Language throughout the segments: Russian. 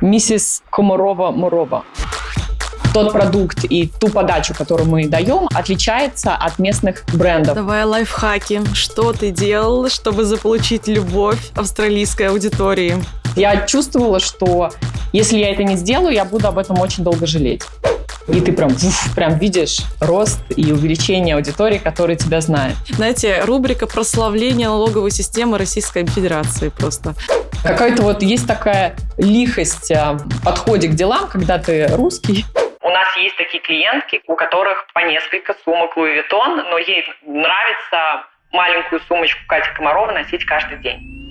миссис Комарова-Мурова тот продукт и ту подачу, которую мы даем, отличается от местных брендов. Давай лайфхаки. Что ты делал, чтобы заполучить любовь австралийской аудитории? Я чувствовала, что если я это не сделаю, я буду об этом очень долго жалеть. И ты прям, уф, прям видишь рост и увеличение аудитории, которая тебя знает. Знаете, рубрика прославления налоговой системы Российской Федерации просто. Какая-то вот есть такая лихость а, в подходе к делам, когда ты русский, у нас есть такие клиентки, у которых по несколько сумок Louis Vuitton, но ей нравится маленькую сумочку Кати Комарова носить каждый день.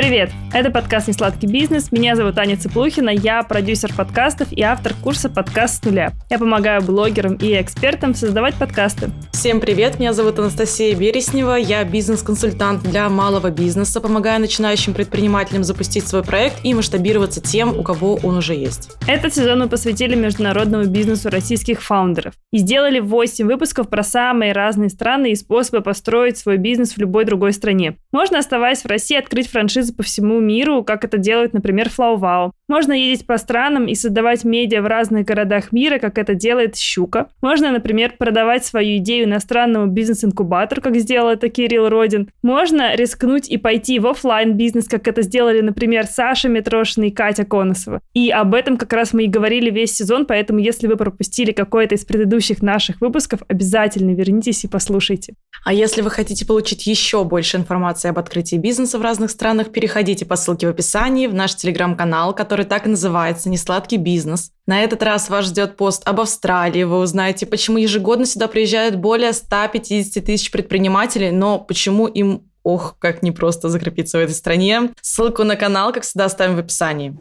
Привет! Это подкаст «Несладкий бизнес». Меня зовут Аня Цыплухина, я продюсер подкастов и автор курса «Подкаст с нуля». Я помогаю блогерам и экспертам создавать подкасты. Всем привет! Меня зовут Анастасия Береснева, я бизнес-консультант для малого бизнеса, помогаю начинающим предпринимателям запустить свой проект и масштабироваться тем, у кого он уже есть. Этот сезон мы посвятили международному бизнесу российских фаундеров и сделали 8 выпусков про самые разные страны и способы построить свой бизнес в любой другой стране. Можно, оставаясь в России, открыть франшизу франшизы по всему миру, как это делает, например, FlowWow. Можно ездить по странам и создавать медиа в разных городах мира, как это делает Щука. Можно, например, продавать свою идею иностранному бизнес-инкубатору, как сделал это Кирилл Родин. Можно рискнуть и пойти в офлайн бизнес как это сделали, например, Саша Митрошина и Катя Коносова. И об этом как раз мы и говорили весь сезон, поэтому если вы пропустили какой-то из предыдущих наших выпусков, обязательно вернитесь и послушайте. А если вы хотите получить еще больше информации об открытии бизнеса в разных странах, переходите по ссылке в описании в наш телеграм-канал, который так и называется «Несладкий бизнес». На этот раз вас ждет пост об Австралии. Вы узнаете, почему ежегодно сюда приезжают более 150 тысяч предпринимателей, но почему им Ох, как непросто закрепиться в этой стране. Ссылку на канал, как всегда, оставим в описании.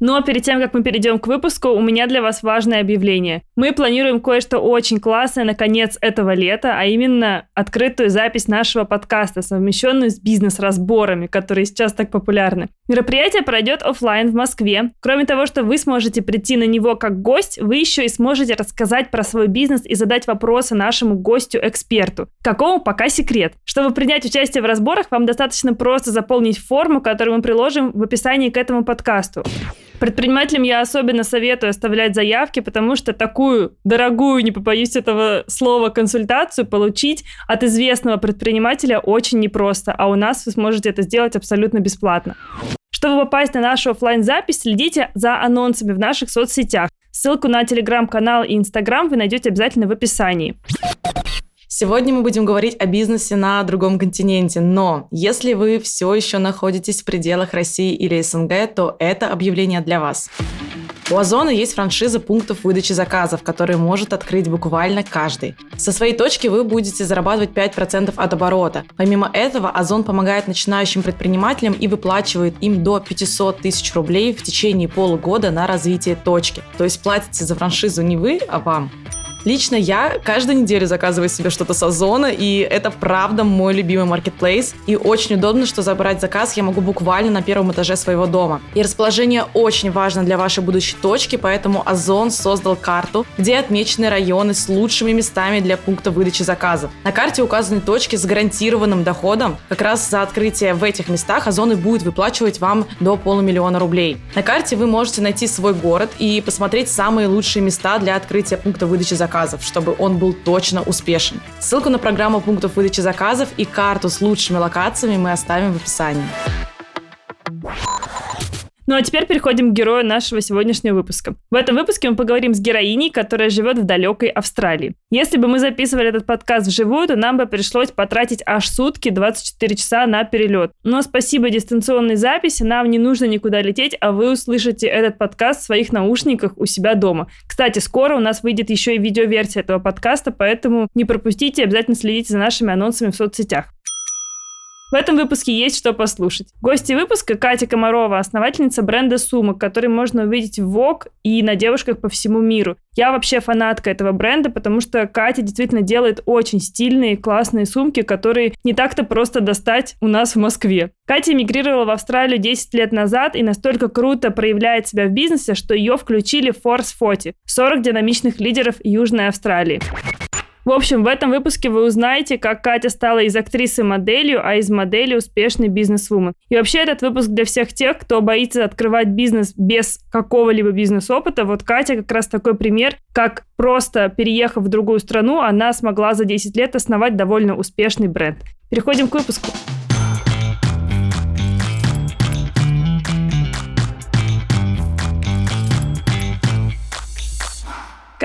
Но перед тем, как мы перейдем к выпуску, у меня для вас важное объявление. Мы планируем кое-что очень классное на конец этого лета, а именно открытую запись нашего подкаста, совмещенную с бизнес-разборами, которые сейчас так популярны. Мероприятие пройдет офлайн в Москве. Кроме того, что вы сможете прийти на него как гость, вы еще и сможете рассказать про свой бизнес и задать вопросы нашему гостю-эксперту. Какому пока секрет. Чтобы принять участие в разборах, вам достаточно просто заполнить форму, которую мы приложим в описании к этому подкасту. Предпринимателям я особенно советую оставлять заявки, потому что такую дорогую, не побоюсь этого слова, консультацию получить от известного предпринимателя очень непросто, а у нас вы сможете это сделать абсолютно бесплатно. Чтобы попасть на нашу офлайн запись следите за анонсами в наших соцсетях. Ссылку на телеграм-канал и инстаграм вы найдете обязательно в описании. Сегодня мы будем говорить о бизнесе на другом континенте, но если вы все еще находитесь в пределах России или СНГ, то это объявление для вас. У Озона есть франшиза пунктов выдачи заказов, которые может открыть буквально каждый. Со своей точки вы будете зарабатывать 5% от оборота. Помимо этого, Озон помогает начинающим предпринимателям и выплачивает им до 500 тысяч рублей в течение полугода на развитие точки. То есть платите за франшизу не вы, а вам. Лично я каждую неделю заказываю себе что-то с Озона, и это правда мой любимый маркетплейс. И очень удобно, что забрать заказ я могу буквально на первом этаже своего дома. И расположение очень важно для вашей будущей точки, поэтому Озон создал карту, где отмечены районы с лучшими местами для пункта выдачи заказов. На карте указаны точки с гарантированным доходом. Как раз за открытие в этих местах Озон и будет выплачивать вам до полумиллиона рублей. На карте вы можете найти свой город и посмотреть самые лучшие места для открытия пункта выдачи заказов заказов, чтобы он был точно успешен. Ссылку на программу пунктов выдачи заказов и карту с лучшими локациями мы оставим в описании. Ну а теперь переходим к герою нашего сегодняшнего выпуска. В этом выпуске мы поговорим с героиней, которая живет в далекой Австралии. Если бы мы записывали этот подкаст вживую, то нам бы пришлось потратить аж сутки, 24 часа на перелет. Но спасибо дистанционной записи, нам не нужно никуда лететь, а вы услышите этот подкаст в своих наушниках у себя дома. Кстати, скоро у нас выйдет еще и видеоверсия этого подкаста, поэтому не пропустите, обязательно следите за нашими анонсами в соцсетях. В этом выпуске есть что послушать. Гости выпуска Катя Комарова, основательница бренда сумок, который можно увидеть в ВОК и на девушках по всему миру. Я вообще фанатка этого бренда, потому что Катя действительно делает очень стильные, классные сумки, которые не так-то просто достать у нас в Москве. Катя эмигрировала в Австралию 10 лет назад и настолько круто проявляет себя в бизнесе, что ее включили в Force 40, 40 динамичных лидеров Южной Австралии. В общем, в этом выпуске вы узнаете, как Катя стала из актрисы моделью, а из модели успешной бизнес-вумен. И вообще этот выпуск для всех тех, кто боится открывать бизнес без какого-либо бизнес-опыта. Вот Катя как раз такой пример, как просто переехав в другую страну, она смогла за 10 лет основать довольно успешный бренд. Переходим к выпуску.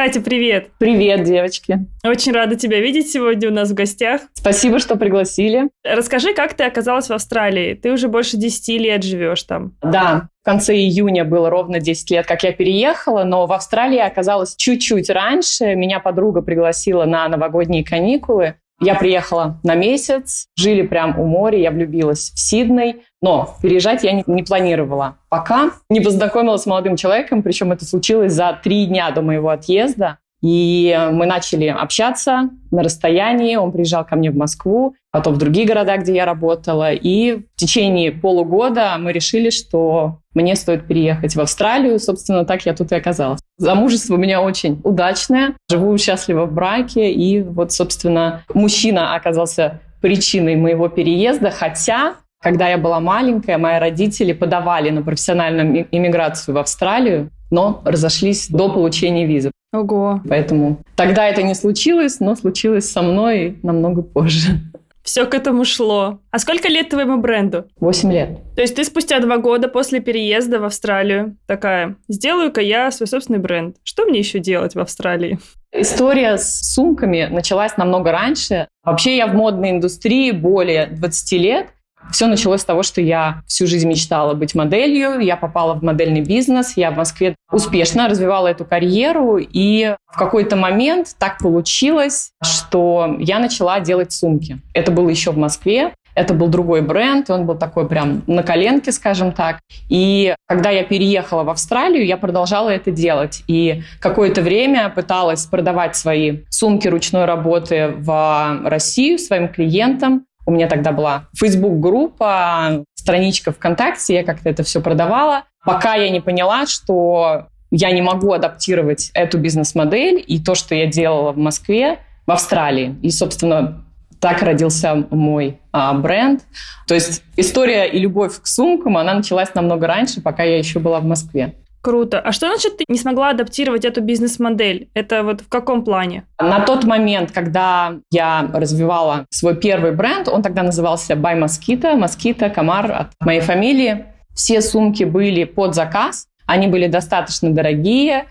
Катя, привет! Привет, девочки! Очень рада тебя видеть сегодня у нас в гостях. Спасибо, что пригласили. Расскажи, как ты оказалась в Австралии? Ты уже больше 10 лет живешь там. Да, в конце июня было ровно 10 лет, как я переехала, но в Австралии оказалась чуть-чуть раньше. Меня подруга пригласила на новогодние каникулы. Я приехала на месяц, жили прям у моря, я влюбилась в Сидней, но переезжать я не, не планировала. Пока не познакомилась с молодым человеком, причем это случилось за три дня до моего отъезда. И мы начали общаться на расстоянии. Он приезжал ко мне в Москву, потом в другие города, где я работала. И в течение полугода мы решили, что мне стоит переехать в Австралию. Собственно, так я тут и оказалась. Замужество у меня очень удачное. Живу счастливо в браке. И вот, собственно, мужчина оказался причиной моего переезда, хотя когда я была маленькая, мои родители подавали на профессиональную иммиграцию в Австралию, но разошлись до получения визы. Ого. Поэтому тогда это не случилось, но случилось со мной намного позже. Все к этому шло. А сколько лет твоему бренду? Восемь лет. То есть ты спустя два года после переезда в Австралию такая, сделаю-ка я свой собственный бренд. Что мне еще делать в Австралии? История с сумками началась намного раньше. Вообще я в модной индустрии более 20 лет. Все началось с того, что я всю жизнь мечтала быть моделью, я попала в модельный бизнес, я в Москве успешно развивала эту карьеру, и в какой-то момент так получилось, что я начала делать сумки. Это было еще в Москве, это был другой бренд, и он был такой прям на коленке, скажем так. И когда я переехала в Австралию, я продолжала это делать. И какое-то время пыталась продавать свои сумки ручной работы в Россию своим клиентам. У меня тогда была Facebook-группа, страничка ВКонтакте, я как-то это все продавала, пока я не поняла, что я не могу адаптировать эту бизнес-модель и то, что я делала в Москве, в Австралии. И, собственно, так родился мой а, бренд. То есть история и любовь к сумкам, она началась намного раньше, пока я еще была в Москве. Круто. А что значит ты не смогла адаптировать эту бизнес-модель? Это вот в каком плане? На тот момент, когда я развивала свой первый бренд, он тогда назывался By Mosquito, Mosquito, комар от моей фамилии. Все сумки были под заказ, они были достаточно дорогие.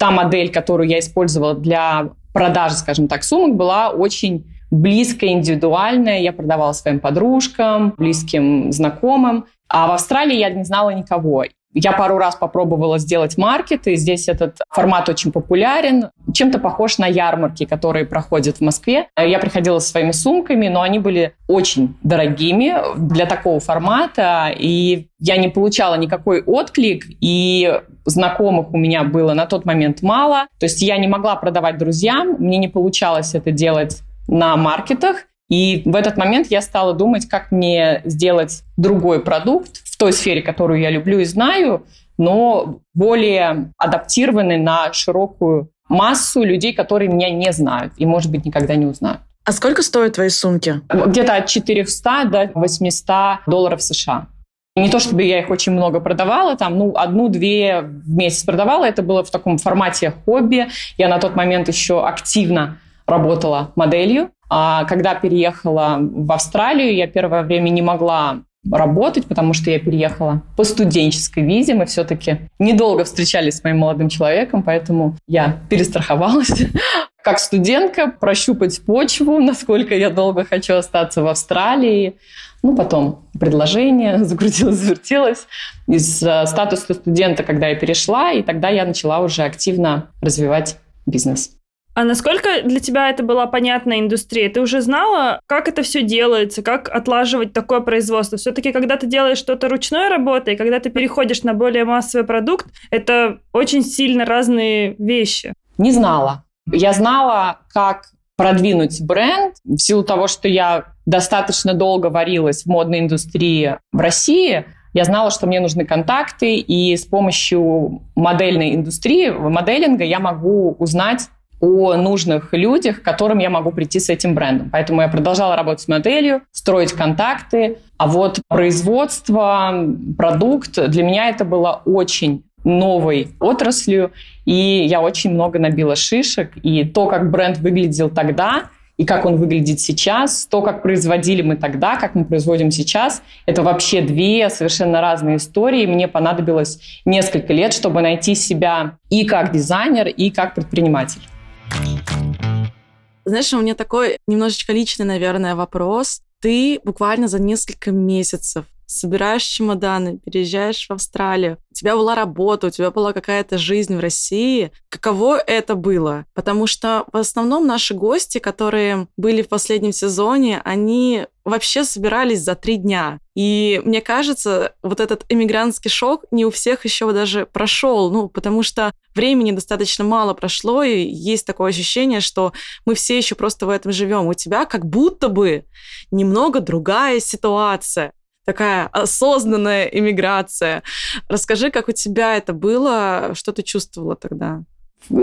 Та модель, которую я использовала для продажи, скажем так, сумок, была очень близкая, индивидуальная. Я продавала своим подружкам, близким знакомым. А в Австралии я не знала никого. Я пару раз попробовала сделать маркет, и здесь этот формат очень популярен. Чем-то похож на ярмарки, которые проходят в Москве. Я приходила со своими сумками, но они были очень дорогими для такого формата, и я не получала никакой отклик, и знакомых у меня было на тот момент мало. То есть я не могла продавать друзьям, мне не получалось это делать на маркетах. И в этот момент я стала думать, как мне сделать другой продукт в той сфере, которую я люблю и знаю, но более адаптированный на широкую массу людей, которые меня не знают и, может быть, никогда не узнают. А сколько стоят твои сумки? Где-то от 400 до 800 долларов США. Не то чтобы я их очень много продавала, там, ну, одну-две в месяц продавала. Это было в таком формате хобби. Я на тот момент еще активно работала моделью. А когда переехала в Австралию, я первое время не могла работать, потому что я переехала по студенческой визе. Мы все-таки недолго встречались с моим молодым человеком, поэтому я перестраховалась как студентка, прощупать почву, насколько я долго хочу остаться в Австралии. Ну, потом предложение, закрутилось, завертелось. Из э, статуса студента, когда я перешла, и тогда я начала уже активно развивать бизнес. А насколько для тебя это была понятная индустрия? Ты уже знала, как это все делается, как отлаживать такое производство? Все-таки, когда ты делаешь что-то ручной работой, когда ты переходишь на более массовый продукт, это очень сильно разные вещи. Не знала. Я знала, как продвинуть бренд в силу того, что я достаточно долго варилась в модной индустрии в России. Я знала, что мне нужны контакты, и с помощью модельной индустрии, моделинга я могу узнать о нужных людях, к которым я могу прийти с этим брендом. Поэтому я продолжала работать с моделью, строить контакты. А вот производство, продукт, для меня это было очень новой отраслью, и я очень много набила шишек. И то, как бренд выглядел тогда, и как он выглядит сейчас, то, как производили мы тогда, как мы производим сейчас, это вообще две совершенно разные истории. Мне понадобилось несколько лет, чтобы найти себя и как дизайнер, и как предприниматель. Знаешь, у меня такой немножечко личный, наверное, вопрос. Ты буквально за несколько месяцев собираешь чемоданы, переезжаешь в Австралию, у тебя была работа, у тебя была какая-то жизнь в России. Каково это было? Потому что в основном наши гости, которые были в последнем сезоне, они вообще собирались за три дня. И мне кажется, вот этот эмигрантский шок не у всех еще даже прошел, ну, потому что времени достаточно мало прошло, и есть такое ощущение, что мы все еще просто в этом живем. У тебя как будто бы немного другая ситуация такая осознанная иммиграция. Расскажи, как у тебя это было, что ты чувствовала тогда?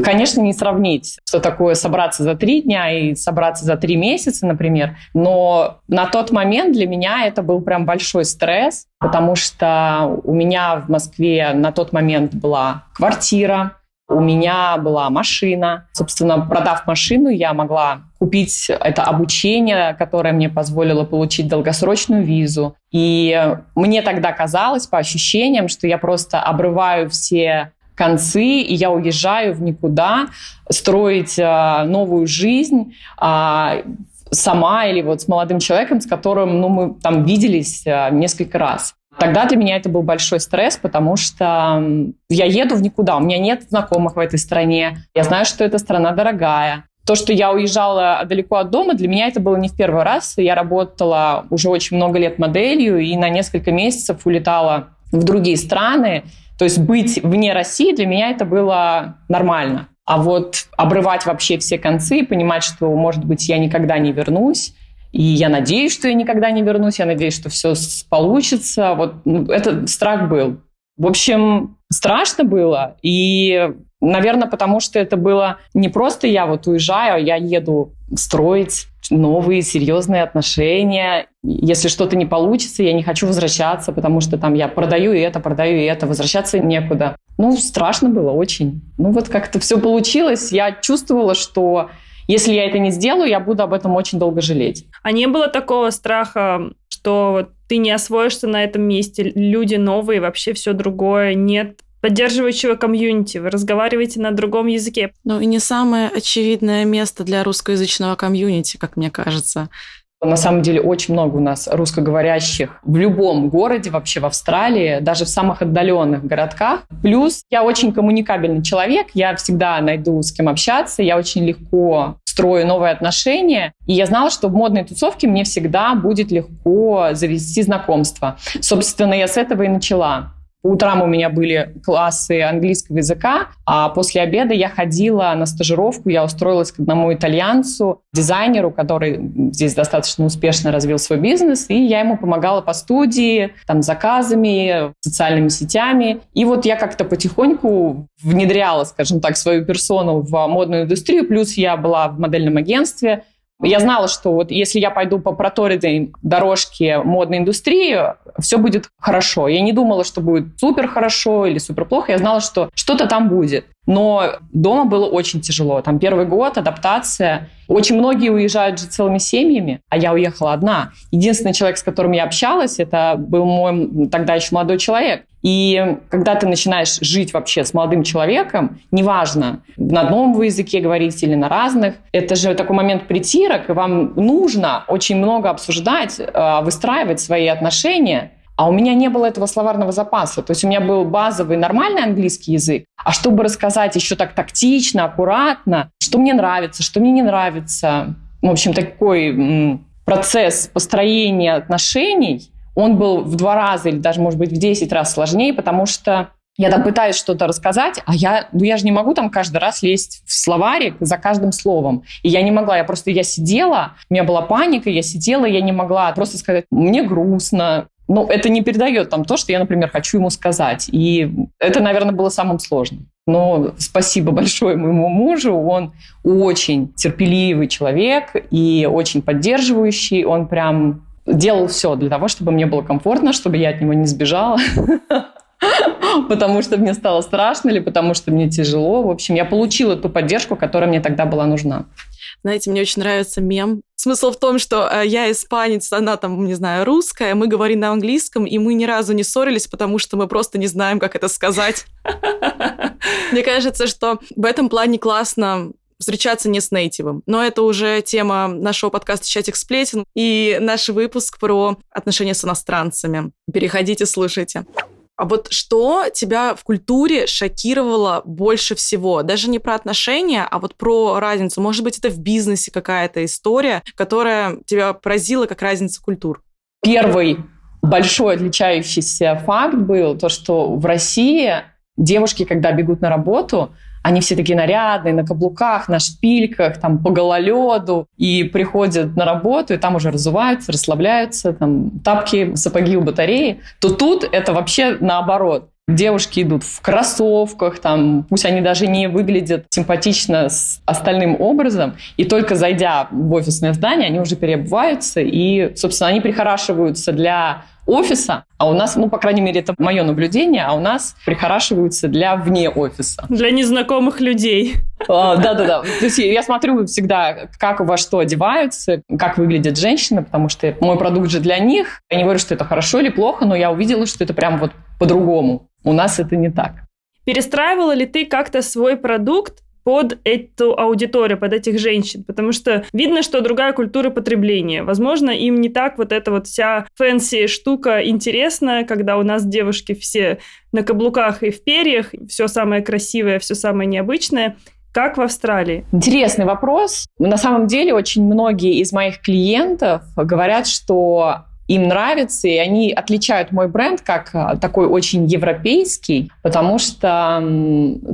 Конечно, не сравнить, что такое собраться за три дня и собраться за три месяца, например. Но на тот момент для меня это был прям большой стресс, потому что у меня в Москве на тот момент была квартира, у меня была машина. Собственно, продав машину, я могла купить это обучение, которое мне позволило получить долгосрочную визу. И мне тогда казалось, по ощущениям, что я просто обрываю все концы, и я уезжаю в никуда строить э, новую жизнь э, сама или вот с молодым человеком, с которым ну, мы там виделись э, несколько раз. Тогда для меня это был большой стресс, потому что я еду в никуда, у меня нет знакомых в этой стране, я знаю, что эта страна дорогая. То, что я уезжала далеко от дома, для меня это было не в первый раз. Я работала уже очень много лет моделью и на несколько месяцев улетала в другие страны. То есть быть вне России для меня это было нормально. А вот обрывать вообще все концы и понимать, что, может быть, я никогда не вернусь, и я надеюсь, что я никогда не вернусь, я надеюсь, что все получится. Вот ну, этот страх был. В общем, страшно было. И, наверное, потому что это было не просто я вот уезжаю, а я еду строить новые серьезные отношения. Если что-то не получится, я не хочу возвращаться, потому что там я продаю и это, продаю и это, возвращаться некуда. Ну, страшно было очень. Ну, вот как-то все получилось. Я чувствовала, что если я это не сделаю, я буду об этом очень долго жалеть. А не было такого страха, что ты не освоишься на этом месте, люди новые, вообще все другое, нет поддерживающего комьюнити, вы разговариваете на другом языке. Ну и не самое очевидное место для русскоязычного комьюнити, как мне кажется. На самом деле очень много у нас русскоговорящих в любом городе, вообще в Австралии, даже в самых отдаленных городках. Плюс я очень коммуникабельный человек, я всегда найду с кем общаться, я очень легко строю новые отношения. И я знала, что в модной тусовке мне всегда будет легко завести знакомство. Собственно, я с этого и начала. По утрам у меня были классы английского языка, а после обеда я ходила на стажировку, я устроилась к одному итальянцу, дизайнеру, который здесь достаточно успешно развил свой бизнес, и я ему помогала по студии, там, заказами, социальными сетями. И вот я как-то потихоньку внедряла, скажем так, свою персону в модную индустрию, плюс я была в модельном агентстве, я знала, что вот если я пойду по проторенной дорожке модной индустрии, все будет хорошо. Я не думала, что будет супер хорошо или супер плохо. Я знала, что что-то там будет. Но дома было очень тяжело. Там первый год, адаптация. Очень многие уезжают же целыми семьями, а я уехала одна. Единственный человек, с которым я общалась, это был мой тогда еще молодой человек. И когда ты начинаешь жить вообще с молодым человеком, неважно, на одном вы языке говорите или на разных, это же такой момент притирок, и вам нужно очень много обсуждать, э, выстраивать свои отношения, а у меня не было этого словарного запаса. То есть у меня был базовый нормальный английский язык. А чтобы рассказать еще так тактично, аккуратно, что мне нравится, что мне не нравится, в общем, такой процесс построения отношений, он был в два раза или даже, может быть, в десять раз сложнее, потому что я там пытаюсь что-то рассказать, а я, ну я же не могу там каждый раз лезть в словарик за каждым словом. И я не могла, я просто, я сидела, у меня была паника, я сидела, я не могла просто сказать, мне грустно, ну, это не передает там то, что я, например, хочу ему сказать. И это, наверное, было самым сложным. Но спасибо большое моему мужу, он очень терпеливый человек и очень поддерживающий. Он прям делал все для того, чтобы мне было комфортно, чтобы я от него не сбежала. потому что мне стало страшно или потому что мне тяжело. В общем, я получила ту поддержку, которая мне тогда была нужна. Знаете, мне очень нравится мем. Смысл в том, что э, я испанец, она там, не знаю, русская, мы говорим на английском, и мы ни разу не ссорились, потому что мы просто не знаем, как это сказать. Мне кажется, что в этом плане классно встречаться не с нейтивом. Но это уже тема нашего подкаста «Чатик сплетен» и наш выпуск про отношения с иностранцами. Переходите, слушайте. А вот что тебя в культуре шокировало больше всего? Даже не про отношения, а вот про разницу. Может быть, это в бизнесе какая-то история, которая тебя поразила как разница культур? Первый большой отличающийся факт был то, что в России девушки, когда бегут на работу, они все такие нарядные, на каблуках, на шпильках, там, по гололеду, и приходят на работу, и там уже разуваются, расслабляются, там, тапки, сапоги у батареи, то тут это вообще наоборот. Девушки идут в кроссовках, там, пусть они даже не выглядят симпатично с остальным образом, и только зайдя в офисное здание, они уже переобуваются, и, собственно, они прихорашиваются для офиса, а у нас, ну, по крайней мере, это мое наблюдение, а у нас прихорашиваются для вне офиса. Для незнакомых людей. А, да-да-да. То есть я смотрю всегда, как во что одеваются, как выглядят женщины, потому что мой продукт же для них. Я не говорю, что это хорошо или плохо, но я увидела, что это прям вот по-другому. У нас это не так. Перестраивала ли ты как-то свой продукт под эту аудиторию, под этих женщин, потому что видно, что другая культура потребления. Возможно, им не так вот эта вот вся fancy штука интересна, когда у нас девушки все на каблуках и в перьях, все самое красивое, все самое необычное. Как в Австралии? Интересный вопрос. На самом деле очень многие из моих клиентов говорят, что им нравится, и они отличают мой бренд как а, такой очень европейский, потому что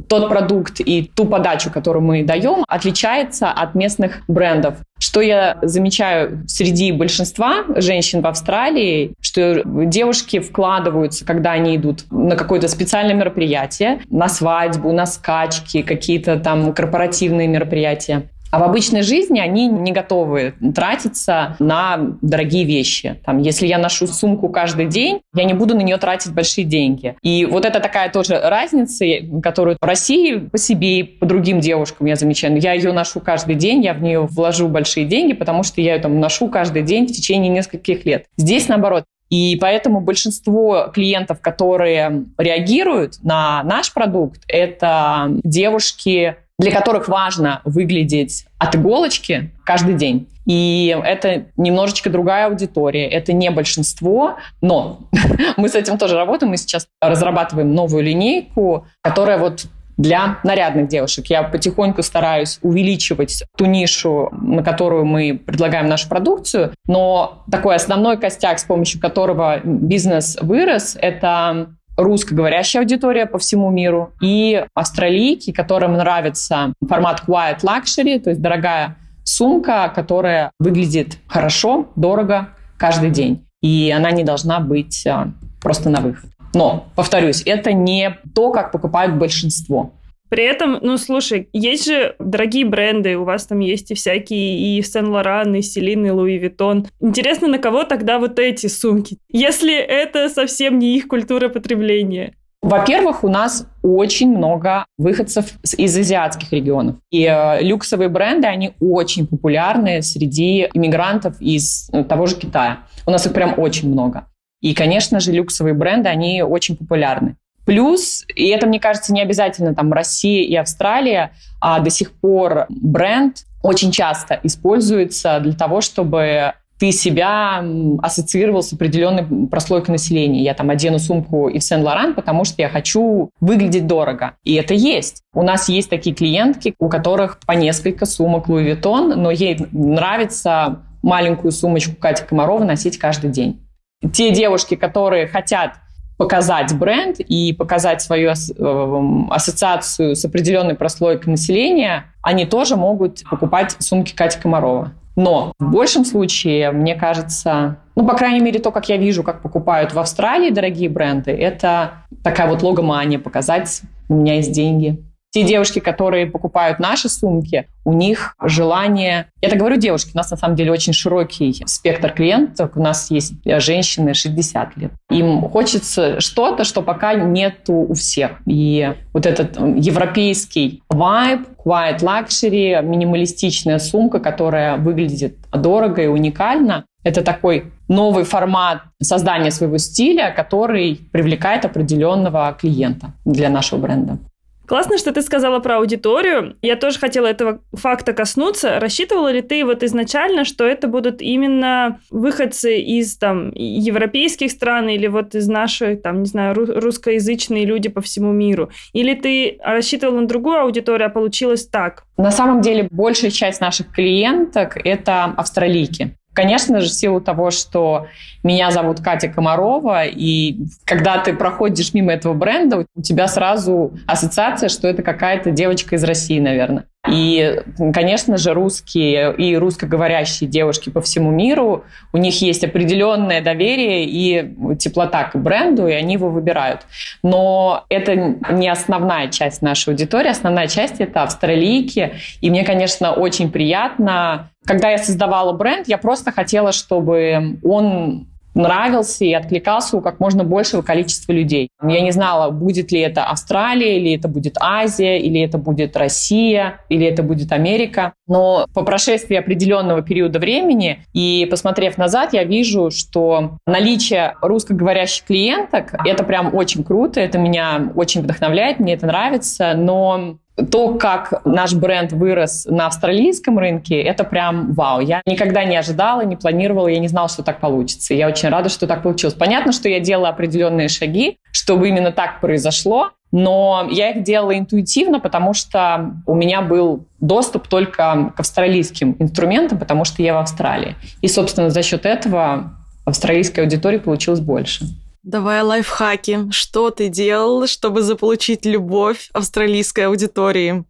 тот продукт и ту подачу, которую мы даем, отличается от местных брендов. Что я замечаю среди большинства женщин в Австралии, что девушки вкладываются, когда они идут на какое-то специальное мероприятие, на свадьбу, на скачки, какие-то там корпоративные мероприятия. А в обычной жизни они не готовы тратиться на дорогие вещи. Там, если я ношу сумку каждый день, я не буду на нее тратить большие деньги. И вот это такая тоже разница, которую в России по себе и по другим девушкам я замечаю. Я ее ношу каждый день, я в нее вложу большие деньги, потому что я ее там ношу каждый день в течение нескольких лет. Здесь наоборот. И поэтому большинство клиентов, которые реагируют на наш продукт, это девушки для которых важно выглядеть от иголочки каждый день. И это немножечко другая аудитория, это не большинство, но мы с этим тоже работаем. Мы сейчас разрабатываем новую линейку, которая вот для нарядных девушек. Я потихоньку стараюсь увеличивать ту нишу, на которую мы предлагаем нашу продукцию, но такой основной костяк, с помощью которого бизнес вырос, это русскоговорящая аудитория по всему миру и австралийки, которым нравится формат quiet luxury, то есть дорогая сумка, которая выглядит хорошо, дорого каждый день. И она не должна быть а, просто на выход. Но, повторюсь, это не то, как покупают большинство. При этом, ну, слушай, есть же дорогие бренды, у вас там есть и всякие, и Сен-Лоран, и Селин, и Луи Виттон. Интересно, на кого тогда вот эти сумки? Если это совсем не их культура потребления. Во-первых, у нас очень много выходцев из азиатских регионов. И э, люксовые бренды, они очень популярны среди иммигрантов из того же Китая. У нас их прям очень много. И, конечно же, люксовые бренды, они очень популярны. Плюс, и это, мне кажется, не обязательно там Россия и Австралия, а до сих пор бренд очень часто используется для того, чтобы ты себя ассоциировал с определенной прослойкой населения. Я там одену сумку и в Сен-Лоран, потому что я хочу выглядеть дорого. И это есть. У нас есть такие клиентки, у которых по несколько сумок Луи Vuitton, но ей нравится маленькую сумочку Кати Комарова носить каждый день. Те девушки, которые хотят показать бренд и показать свою эм, ассоциацию с определенной прослойкой населения, они тоже могут покупать сумки Кати Комарова. Но в большем случае, мне кажется, ну, по крайней мере, то, как я вижу, как покупают в Австралии дорогие бренды, это такая вот логомания, показать у меня есть деньги. Те девушки, которые покупают наши сумки, у них желание... Я так говорю девушки, у нас на самом деле очень широкий спектр клиентов. У нас есть женщины 60 лет. Им хочется что-то, что пока нету у всех. И вот этот европейский вайб, quiet luxury, минималистичная сумка, которая выглядит дорого и уникально, это такой новый формат создания своего стиля, который привлекает определенного клиента для нашего бренда. Классно, что ты сказала про аудиторию. Я тоже хотела этого факта коснуться. Рассчитывала ли ты вот изначально, что это будут именно выходцы из там европейских стран или вот из наших, там, не знаю, русскоязычные люди по всему миру? Или ты рассчитывала на другую аудиторию, а получилось так? На самом деле большая часть наших клиенток – это австралийки. Конечно же, в силу того, что меня зовут Катя Комарова, и когда ты проходишь мимо этого бренда, у тебя сразу ассоциация, что это какая-то девочка из России, наверное. И, конечно же, русские и русскоговорящие девушки по всему миру, у них есть определенное доверие и теплота к бренду, и они его выбирают. Но это не основная часть нашей аудитории. Основная часть — это австралийки. И мне, конечно, очень приятно когда я создавала бренд, я просто хотела, чтобы он нравился и откликался у как можно большего количества людей. Я не знала, будет ли это Австралия, или это будет Азия, или это будет Россия, или это будет Америка. Но по прошествии определенного периода времени и посмотрев назад, я вижу, что наличие русскоговорящих клиенток — это прям очень круто, это меня очень вдохновляет, мне это нравится, но то, как наш бренд вырос на австралийском рынке, это прям вау. Я никогда не ожидала, не планировала, я не знала, что так получится. Я очень рада, что так получилось. Понятно, что я делала определенные шаги, чтобы именно так произошло, но я их делала интуитивно, потому что у меня был доступ только к австралийским инструментам, потому что я в Австралии. И, собственно, за счет этого австралийской аудитории получилось больше. Давай лайфхаки. Что ты делал, чтобы заполучить любовь австралийской аудитории?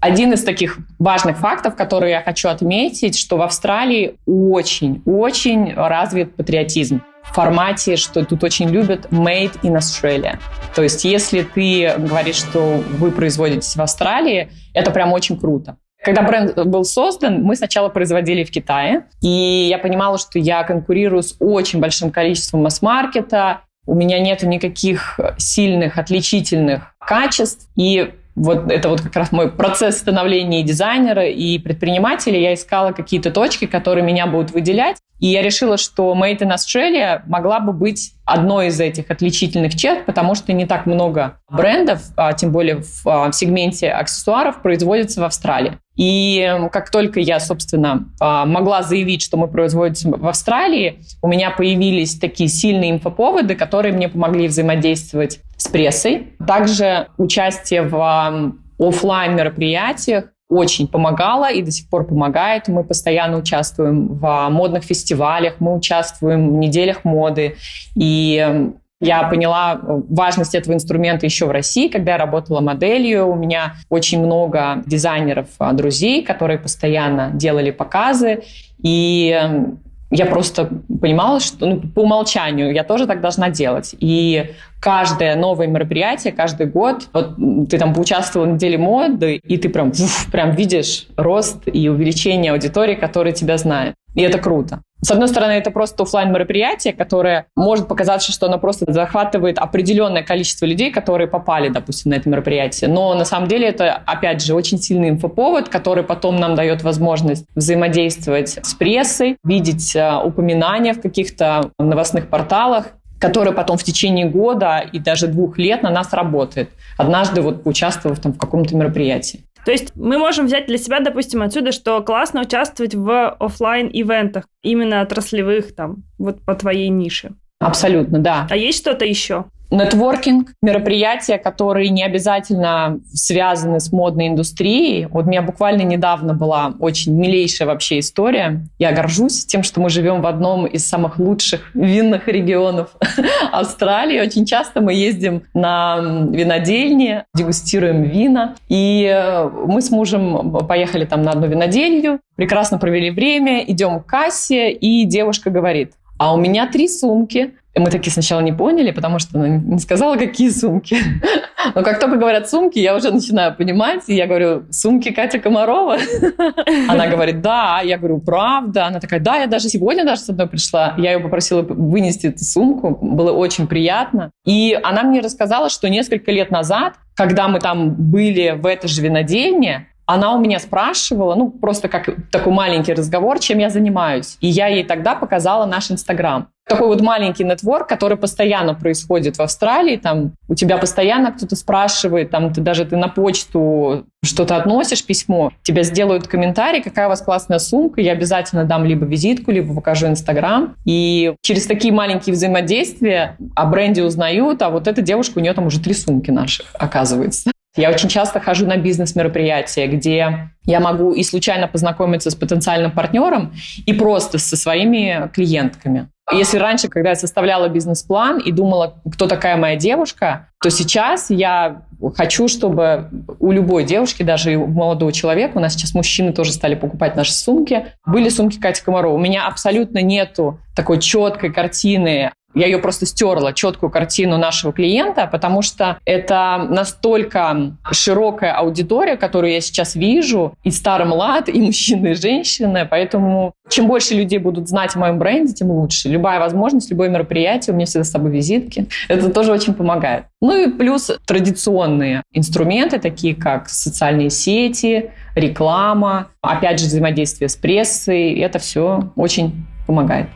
Один из таких важных фактов, которые я хочу отметить, что в Австралии очень-очень развит патриотизм в формате, что тут очень любят made in Australia. То есть если ты говоришь, что вы производитесь в Австралии, это прям очень круто. Когда бренд был создан, мы сначала производили в Китае, и я понимала, что я конкурирую с очень большим количеством масс-маркета, у меня нету никаких сильных, отличительных качеств. И вот это вот как раз мой процесс становления дизайнера и предпринимателя. Я искала какие-то точки, которые меня будут выделять. И я решила, что Made in Australia могла бы быть одной из этих отличительных черт, потому что не так много брендов, а тем более в, а, в сегменте аксессуаров, производится в Австралии. И как только я, собственно, а, могла заявить, что мы производимся в Австралии, у меня появились такие сильные инфоповоды, которые мне помогли взаимодействовать с прессой. Также участие в офлайн мероприятиях очень помогала и до сих пор помогает. Мы постоянно участвуем в модных фестивалях, мы участвуем в неделях моды. И я поняла важность этого инструмента еще в России, когда я работала моделью. У меня очень много дизайнеров, а, друзей, которые постоянно делали показы. И я просто понимала, что ну, по умолчанию я тоже так должна делать. И каждое новое мероприятие, каждый год, вот ты там поучаствовал в неделе моды, и ты прям, уф, прям видишь рост и увеличение аудитории, которая тебя знает. И это круто. С одной стороны, это просто офлайн мероприятие, которое может показаться, что оно просто захватывает определенное количество людей, которые попали, допустим, на это мероприятие. Но на самом деле это, опять же, очень сильный инфоповод, который потом нам дает возможность взаимодействовать с прессой, видеть э, упоминания в каких-то новостных порталах который потом в течение года и даже двух лет на нас работает. Однажды вот участвовав там в каком-то мероприятии. То есть мы можем взять для себя, допустим, отсюда, что классно участвовать в офлайн ивентах именно отраслевых, там, вот по твоей нише. Абсолютно, да. А есть что-то еще? Нетворкинг, мероприятия, которые не обязательно связаны с модной индустрией. Вот у меня буквально недавно была очень милейшая вообще история. Я горжусь тем, что мы живем в одном из самых лучших винных регионов Австралии. Очень часто мы ездим на винодельни, дегустируем вина. И э, мы с мужем поехали там на одну виноделью, прекрасно провели время, идем к кассе, и девушка говорит, а у меня три сумки. И мы такие сначала не поняли, потому что она не сказала, какие сумки. Но как только говорят сумки, я уже начинаю понимать. И я говорю, сумки Катя Комарова? Она говорит, да. Я говорю, правда? Она такая, да, я даже сегодня даже с одной пришла. Я ее попросила вынести эту сумку. Было очень приятно. И она мне рассказала, что несколько лет назад, когда мы там были в этой же винодельне, она у меня спрашивала, ну, просто как такой маленький разговор, чем я занимаюсь. И я ей тогда показала наш Инстаграм. Такой вот маленький нетворк, который постоянно происходит в Австралии. Там у тебя постоянно кто-то спрашивает, там ты даже ты на почту что-то относишь, письмо, тебя сделают комментарий, какая у вас классная сумка, я обязательно дам либо визитку, либо покажу Инстаграм. И через такие маленькие взаимодействия о бренде узнают, а вот эта девушка, у нее там уже три сумки наших, оказывается. Я очень часто хожу на бизнес-мероприятия, где я могу и случайно познакомиться с потенциальным партнером, и просто со своими клиентками. Если раньше, когда я составляла бизнес-план и думала, кто такая моя девушка, то сейчас я хочу, чтобы у любой девушки, даже у молодого человека, у нас сейчас мужчины тоже стали покупать наши сумки, были сумки Кати Комарова. У меня абсолютно нету такой четкой картины я ее просто стерла, четкую картину нашего клиента, потому что это настолько широкая аудитория, которую я сейчас вижу, и старый млад, и мужчины, и женщины. Поэтому чем больше людей будут знать о моем бренде, тем лучше. Любая возможность, любое мероприятие, у меня всегда с собой визитки. Это тоже очень помогает. Ну и плюс традиционные инструменты, такие как социальные сети, реклама, опять же взаимодействие с прессой. Это все очень помогает.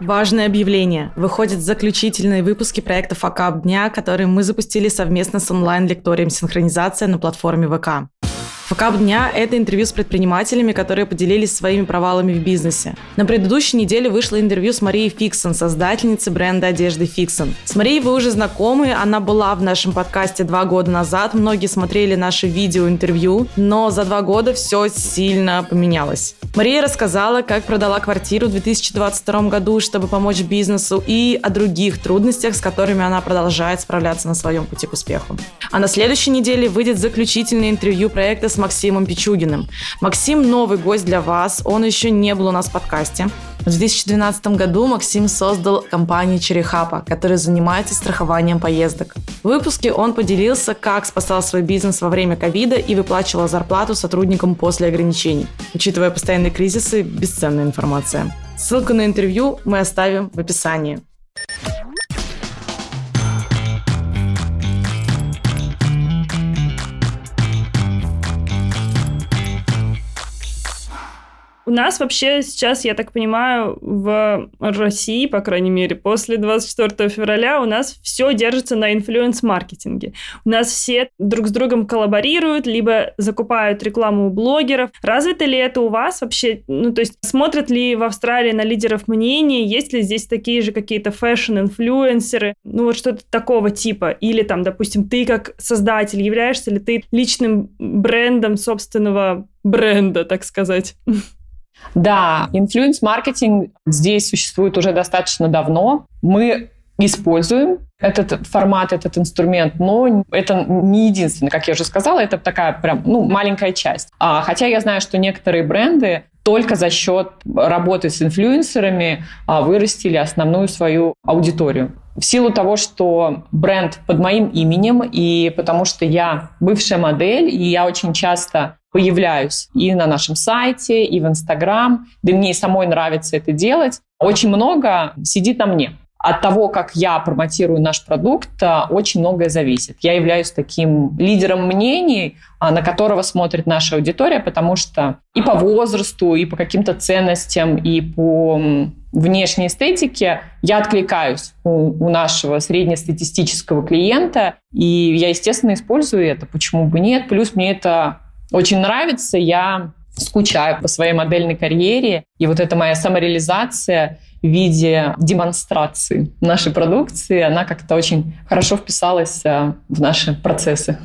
Важное объявление. Выходят заключительные выпуски проекта «Факап дня», которые мы запустили совместно с онлайн-лекторием «Синхронизация» на платформе ВК. Факап дня – это интервью с предпринимателями, которые поделились своими провалами в бизнесе. На предыдущей неделе вышло интервью с Марией Фиксон, создательницей бренда одежды Фиксон. С Марией вы уже знакомы, она была в нашем подкасте два года назад, многие смотрели наши видео-интервью, но за два года все сильно поменялось. Мария рассказала, как продала квартиру в 2022 году, чтобы помочь бизнесу, и о других трудностях, с которыми она продолжает справляться на своем пути к успеху. А на следующей неделе выйдет заключительное интервью проекта с Максимом Пичугиным. Максим новый гость для вас, он еще не был у нас в подкасте. В 2012 году Максим создал компанию Черехапа, которая занимается страхованием поездок. В выпуске он поделился, как спасал свой бизнес во время ковида и выплачивал зарплату сотрудникам после ограничений. Учитывая постоянные кризисы, бесценная информация. Ссылку на интервью мы оставим в описании. У нас вообще сейчас, я так понимаю, в России, по крайней мере, после 24 февраля у нас все держится на инфлюенс-маркетинге. У нас все друг с другом коллаборируют, либо закупают рекламу у блогеров. Развито ли это у вас вообще? Ну, то есть смотрят ли в Австралии на лидеров мнений? Есть ли здесь такие же какие-то фэшн-инфлюенсеры? Ну, вот что-то такого типа. Или там, допустим, ты как создатель, являешься ли ты личным брендом собственного бренда, так сказать? Да, инфлюенс-маркетинг здесь существует уже достаточно давно. Мы используем этот формат, этот инструмент, но это не единственный, как я уже сказала, это такая прям ну, маленькая часть. А, хотя я знаю, что некоторые бренды только за счет работы с инфлюенсерами а, вырастили основную свою аудиторию. В силу того, что бренд под моим именем, и потому что я бывшая модель, и я очень часто появляюсь и на нашем сайте, и в Инстаграм, да мне и самой нравится это делать. Очень много сидит на мне. От того, как я промотирую наш продукт, а, очень многое зависит. Я являюсь таким лидером мнений, а, на которого смотрит наша аудитория, потому что и по возрасту, и по каким-то ценностям, и по внешней эстетике я откликаюсь у, у нашего среднестатистического клиента, и я, естественно, использую это. Почему бы нет? Плюс мне это очень нравится, я скучаю по своей модельной карьере, и вот эта моя самореализация в виде демонстрации нашей продукции, она как-то очень хорошо вписалась э, в наши процессы.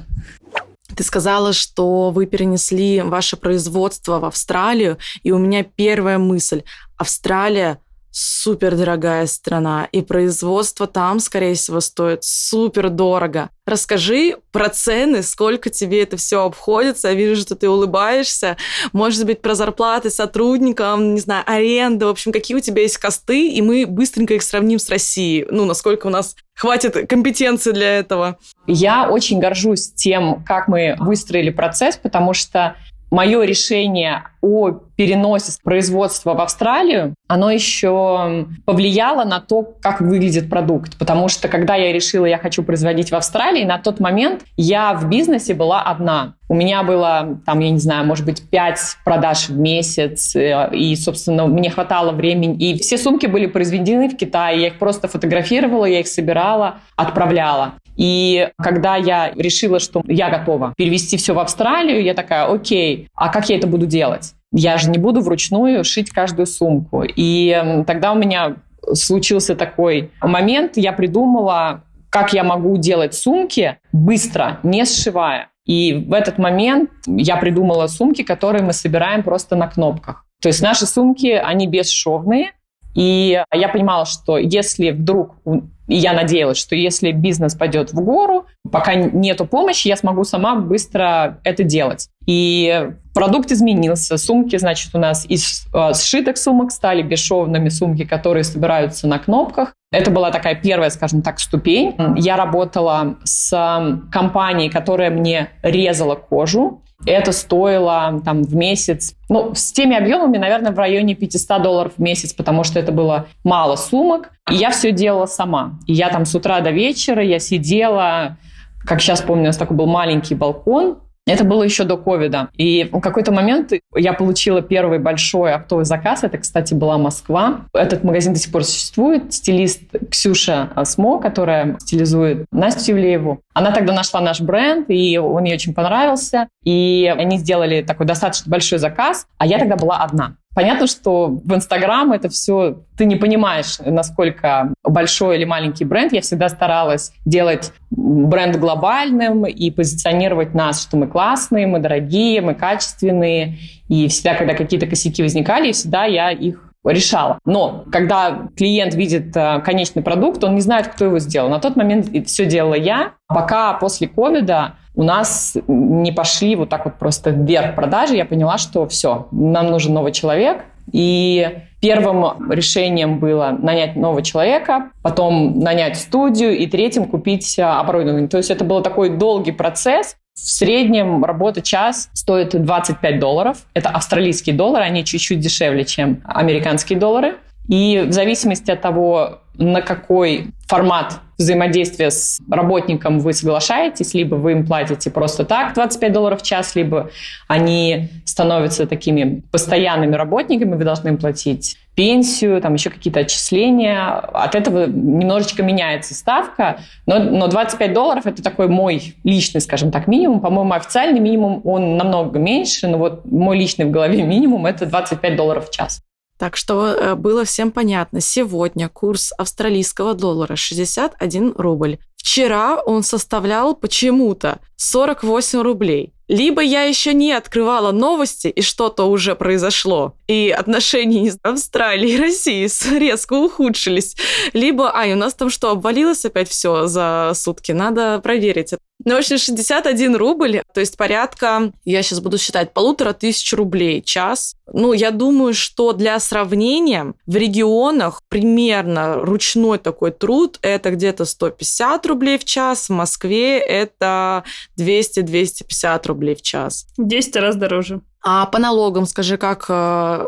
Ты сказала, что вы перенесли ваше производство в Австралию, и у меня первая мысль. Австралия супер дорогая страна, и производство там, скорее всего, стоит супер дорого. Расскажи про цены, сколько тебе это все обходится. Я вижу, что ты улыбаешься. Может быть, про зарплаты сотрудникам, не знаю, аренда. В общем, какие у тебя есть косты, и мы быстренько их сравним с Россией. Ну, насколько у нас хватит компетенции для этого. Я очень горжусь тем, как мы выстроили процесс, потому что мое решение о переносе производства в Австралию, оно еще повлияло на то, как выглядит продукт. Потому что когда я решила, я хочу производить в Австралии, на тот момент я в бизнесе была одна. У меня было, там, я не знаю, может быть, пять продаж в месяц, э, и, собственно, мне хватало времени. И все сумки были произведены в Китае, я их просто фотографировала, я их собирала, отправляла. И когда я решила, что я готова перевести все в Австралию, я такая, окей, а как я это буду делать? Я же не буду вручную шить каждую сумку. И тогда у меня случился такой момент, я придумала, как я могу делать сумки быстро, не сшивая. И в этот момент я придумала сумки, которые мы собираем просто на кнопках. То есть наши сумки, они бесшовные, и я понимала, что если вдруг, и я надеялась, что если бизнес пойдет в гору, пока нету помощи, я смогу сама быстро это делать. И продукт изменился. Сумки, значит, у нас из э, сшитых сумок стали бесшовными сумки, которые собираются на кнопках. Это была такая первая, скажем так, ступень. Я работала с компанией, которая мне резала кожу. Это стоило там в месяц, ну, с теми объемами, наверное, в районе 500 долларов в месяц, потому что это было мало сумок. И я все делала сама. И я там с утра до вечера, я сидела, как сейчас помню, у нас такой был маленький балкон, это было еще до ковида. И в какой-то момент я получила первый большой оптовый заказ. Это, кстати, была Москва. Этот магазин до сих пор существует. Стилист Ксюша Смо, которая стилизует Настю Евлееву. Она тогда нашла наш бренд, и он ей очень понравился. И они сделали такой достаточно большой заказ, а я тогда была одна. Понятно, что в Инстаграм это все, ты не понимаешь, насколько большой или маленький бренд. Я всегда старалась делать бренд глобальным и позиционировать нас, что мы классные, мы дорогие, мы качественные. И всегда, когда какие-то косяки возникали, всегда я их решала. Но когда клиент видит э, конечный продукт, он не знает, кто его сделал. На тот момент все делала я. Пока после ковида у нас не пошли вот так вот просто вверх продажи, я поняла, что все, нам нужен новый человек. И первым решением было нанять нового человека, потом нанять студию и третьим купить э, оборудование. То есть это был такой долгий процесс, в среднем работа час стоит 25 долларов. Это австралийские доллары, они чуть-чуть дешевле, чем американские доллары. И в зависимости от того, на какой формат взаимодействия с работником вы соглашаетесь, либо вы им платите просто так 25 долларов в час, либо они становятся такими постоянными работниками, вы должны им платить пенсию, там еще какие-то отчисления. От этого немножечко меняется ставка, но, но 25 долларов – это такой мой личный, скажем так, минимум. По-моему, официальный минимум, он намного меньше, но вот мой личный в голове минимум – это 25 долларов в час. Так что э, было всем понятно. Сегодня курс австралийского доллара 61 рубль. Вчера он составлял почему-то 48 рублей. Либо я еще не открывала новости, и что-то уже произошло, и отношения Австралии и России резко ухудшились. Либо, ай, у нас там что, обвалилось опять все за сутки? Надо проверить. Ну, в общем, 61 рубль, то есть порядка, я сейчас буду считать, полутора тысяч рублей час. Ну, я думаю, что для сравнения в регионах примерно ручной такой труд это где-то 150 рублей в час, в Москве это 200-250 рублей в час. 10 раз дороже. А по налогам, скажи, как э,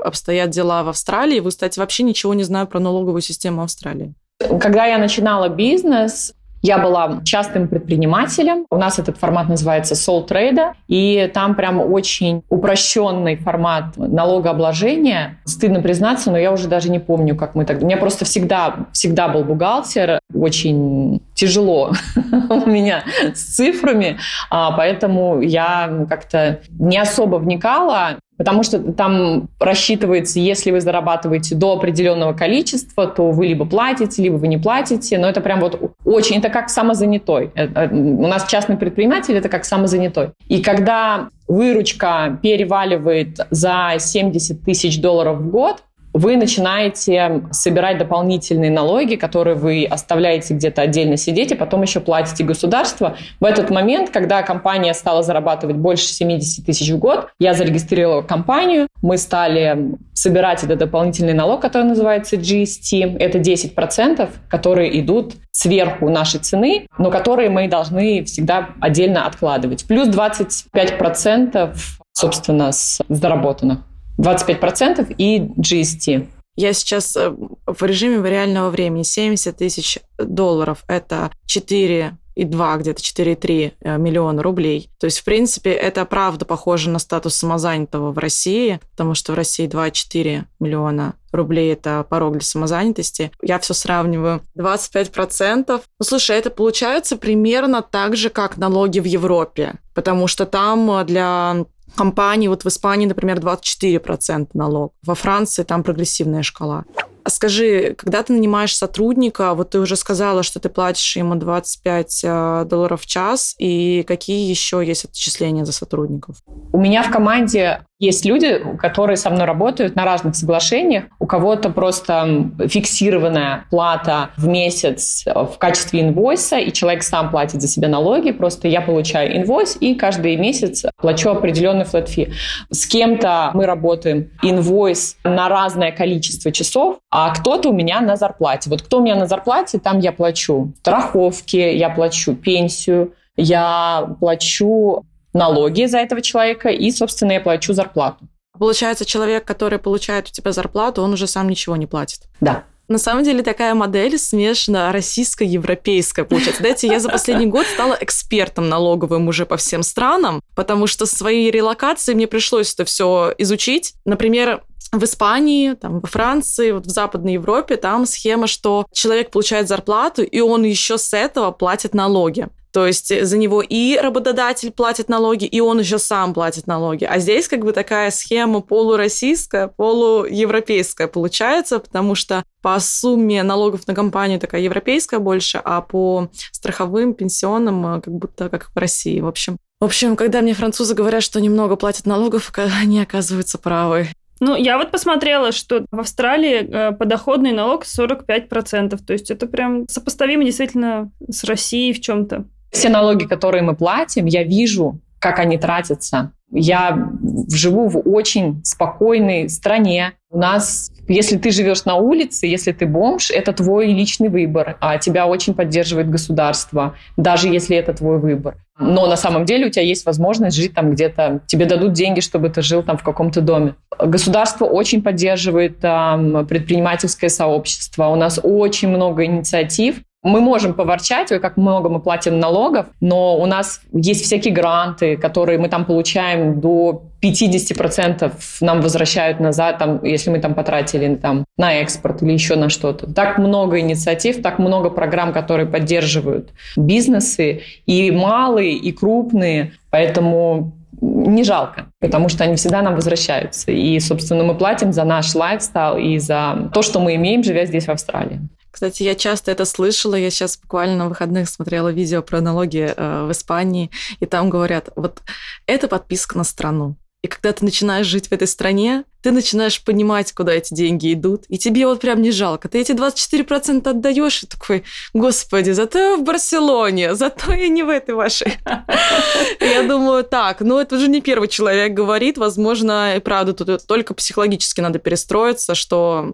обстоят дела в Австралии? Вы, кстати, вообще ничего не знаю про налоговую систему Австралии. Когда я начинала бизнес, я была частным предпринимателем. У нас этот формат называется Soul Trade, и там прям очень упрощенный формат налогообложения. Стыдно признаться, но я уже даже не помню, как мы так... У меня просто всегда, всегда был бухгалтер. Очень тяжело у меня с цифрами, а, поэтому я как-то не особо вникала. Потому что там рассчитывается, если вы зарабатываете до определенного количества, то вы либо платите, либо вы не платите. Но это прям вот очень, это как самозанятой. Это, у нас частный предприниматель, это как самозанятой. И когда выручка переваливает за 70 тысяч долларов в год, вы начинаете собирать дополнительные налоги, которые вы оставляете где-то отдельно сидеть, и потом еще платите государство. В этот момент, когда компания стала зарабатывать больше 70 тысяч в год, я зарегистрировала компанию, мы стали собирать этот дополнительный налог, который называется GST. Это 10%, которые идут сверху нашей цены, но которые мы должны всегда отдельно откладывать. Плюс 25% собственно, с заработанных. 25% и GST. Я сейчас э, в режиме реального времени. 70 тысяч долларов – это 4 и 2, где-то 4,3 э, миллиона рублей. То есть, в принципе, это правда похоже на статус самозанятого в России, потому что в России 2,4 миллиона рублей – это порог для самозанятости. Я все сравниваю. 25%. Ну, слушай, это получается примерно так же, как налоги в Европе, потому что там для компании, вот в Испании, например, 24% налог. Во Франции там прогрессивная шкала. А скажи, когда ты нанимаешь сотрудника, вот ты уже сказала, что ты платишь ему 25 э, долларов в час, и какие еще есть отчисления за сотрудников? У меня в команде есть люди, которые со мной работают на разных соглашениях. У кого-то просто фиксированная плата в месяц в качестве инвойса, и человек сам платит за себя налоги. Просто я получаю инвойс и каждый месяц плачу определенный флэт фи. С кем-то мы работаем инвойс на разное количество часов, а кто-то у меня на зарплате. Вот кто у меня на зарплате, там я плачу страховки, я плачу пенсию, я плачу налоги за этого человека и, собственно, я плачу зарплату. Получается, человек, который получает у тебя зарплату, он уже сам ничего не платит. Да. На самом деле такая модель смешана российско-европейская получается. Знаете, я за последний год стала экспертом налоговым уже по всем странам, потому что своей релокации мне пришлось это все изучить. Например, в Испании, там, во Франции, вот в Западной Европе там схема, что человек получает зарплату, и он еще с этого платит налоги. То есть за него и работодатель платит налоги, и он еще сам платит налоги. А здесь как бы такая схема полуроссийская, полуевропейская получается, потому что по сумме налогов на компанию такая европейская больше, а по страховым, пенсионным э, как будто как в России. В общем, в общем, когда мне французы говорят, что немного платят налогов, они оказываются правы. Ну, я вот посмотрела, что в Австралии э, подоходный налог 45%. То есть это прям сопоставимо действительно с Россией в чем-то. Все налоги, которые мы платим, я вижу, как они тратятся. Я живу в очень спокойной стране. У нас, если ты живешь на улице, если ты бомж, это твой личный выбор, а тебя очень поддерживает государство, даже если это твой выбор. Но на самом деле у тебя есть возможность жить там где-то, тебе дадут деньги, чтобы ты жил там в каком-то доме. Государство очень поддерживает там, предпринимательское сообщество. У нас очень много инициатив, мы можем поворчать, ой, как много мы платим налогов, но у нас есть всякие гранты, которые мы там получаем до 50% нам возвращают назад, там, если мы там потратили там, на экспорт или еще на что-то. Так много инициатив, так много программ, которые поддерживают бизнесы, и малые, и крупные. Поэтому не жалко, потому что они всегда нам возвращаются. И, собственно, мы платим за наш лайфстайл и за то, что мы имеем, живя здесь, в Австралии. Кстати, я часто это слышала. Я сейчас буквально на выходных смотрела видео про налоги э, в Испании, и там говорят, вот это подписка на страну. И когда ты начинаешь жить в этой стране, ты начинаешь понимать, куда эти деньги идут, и тебе вот прям не жалко. Ты эти 24% отдаешь, и такой, господи, зато я в Барселоне, зато я не в этой вашей. Я думаю, так, ну это уже не первый человек говорит, возможно, и правда, тут только психологически надо перестроиться, что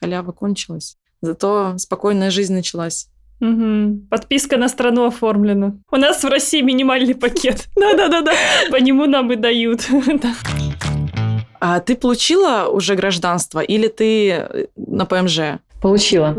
халява кончилась. Зато спокойная жизнь началась. Угу. Подписка на страну оформлена. У нас в России минимальный пакет. Да-да-да-да. По нему нам и дают. А ты получила уже гражданство или ты э, на ПМЖ? Получила.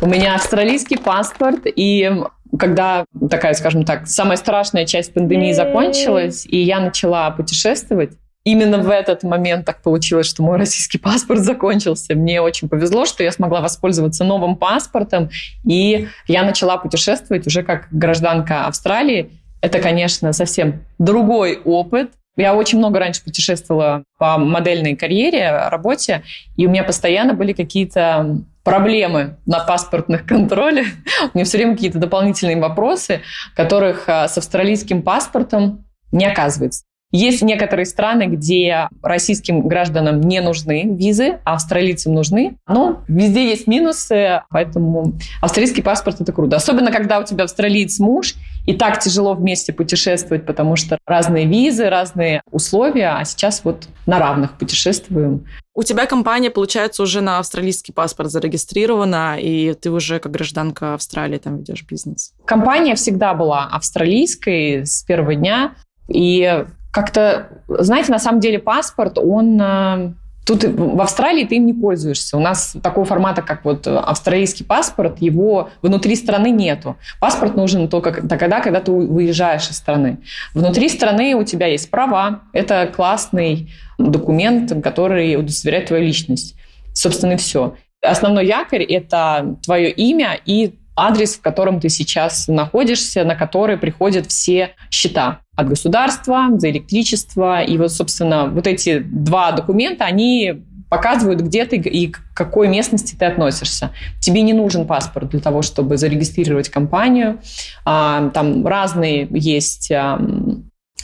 У меня австралийский паспорт, и когда такая, скажем так, самая страшная часть пандемии закончилась, и я начала путешествовать, именно в этот момент так получилось, что мой российский паспорт закончился. Мне очень повезло, что я смогла воспользоваться новым паспортом, и я начала путешествовать уже как гражданка Австралии. Это, конечно, совсем другой опыт. Я очень много раньше путешествовала по модельной карьере, работе, и у меня постоянно были какие-то проблемы на паспортных контролях. У меня все время какие-то дополнительные вопросы, которых а, с австралийским паспортом не оказывается. Есть некоторые страны, где российским гражданам не нужны визы, а австралийцам нужны. Но везде есть минусы, поэтому австралийский паспорт – это круто. Особенно, когда у тебя австралиец муж, и так тяжело вместе путешествовать, потому что разные визы, разные условия, а сейчас вот на равных путешествуем. У тебя компания, получается, уже на австралийский паспорт зарегистрирована, и ты уже как гражданка Австралии там ведешь бизнес? Компания всегда была австралийской с первого дня, и как-то, знаете, на самом деле паспорт, он э, Тут в Австралии ты им не пользуешься. У нас такого формата, как вот австралийский паспорт, его внутри страны нету. Паспорт нужен только тогда, когда ты выезжаешь из страны. Внутри страны у тебя есть права. Это классный документ, который удостоверяет твою личность. Собственно, и все. Основной якорь – это твое имя и адрес, в котором ты сейчас находишься, на который приходят все счета от государства за электричество. И вот, собственно, вот эти два документа, они показывают, где ты и к какой местности ты относишься. Тебе не нужен паспорт для того, чтобы зарегистрировать компанию. А, там разные есть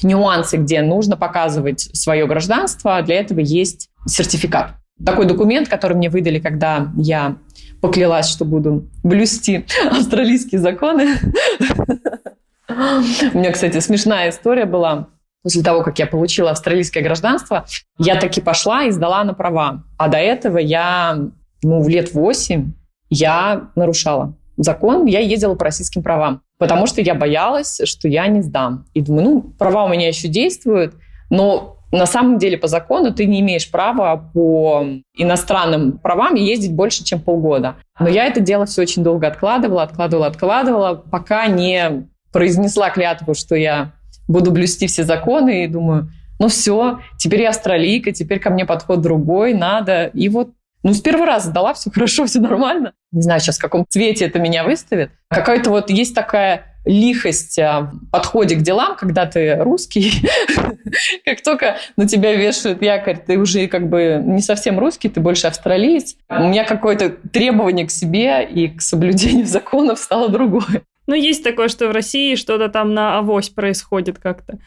нюансы, где нужно показывать свое гражданство. Для этого есть сертификат. Такой документ, который мне выдали, когда я поклялась, что буду блюсти австралийские законы. У меня, кстати, смешная история была. После того, как я получила австралийское гражданство, я таки пошла и сдала на права. А до этого я, ну, в лет восемь я нарушала закон, я ездила по российским правам, потому что я боялась, что я не сдам. И думаю, ну, права у меня еще действуют, но на самом деле по закону ты не имеешь права по иностранным правам ездить больше, чем полгода. Но я это дело все очень долго откладывала, откладывала, откладывала, пока не произнесла клятву, что я буду блюсти все законы, и думаю, ну все, теперь я австралийка, теперь ко мне подход другой, надо. И вот ну, с первого раза сдала, все хорошо, все нормально. Не знаю сейчас, в каком цвете это меня выставит. Какая-то вот есть такая лихость а, в подходе к делам, когда ты русский, как только на тебя вешают якорь, ты уже как бы не совсем русский, ты больше австралиец. У меня какое-то требование к себе и к соблюдению законов стало другое. Ну, есть такое, что в России что-то там на авось происходит как-то.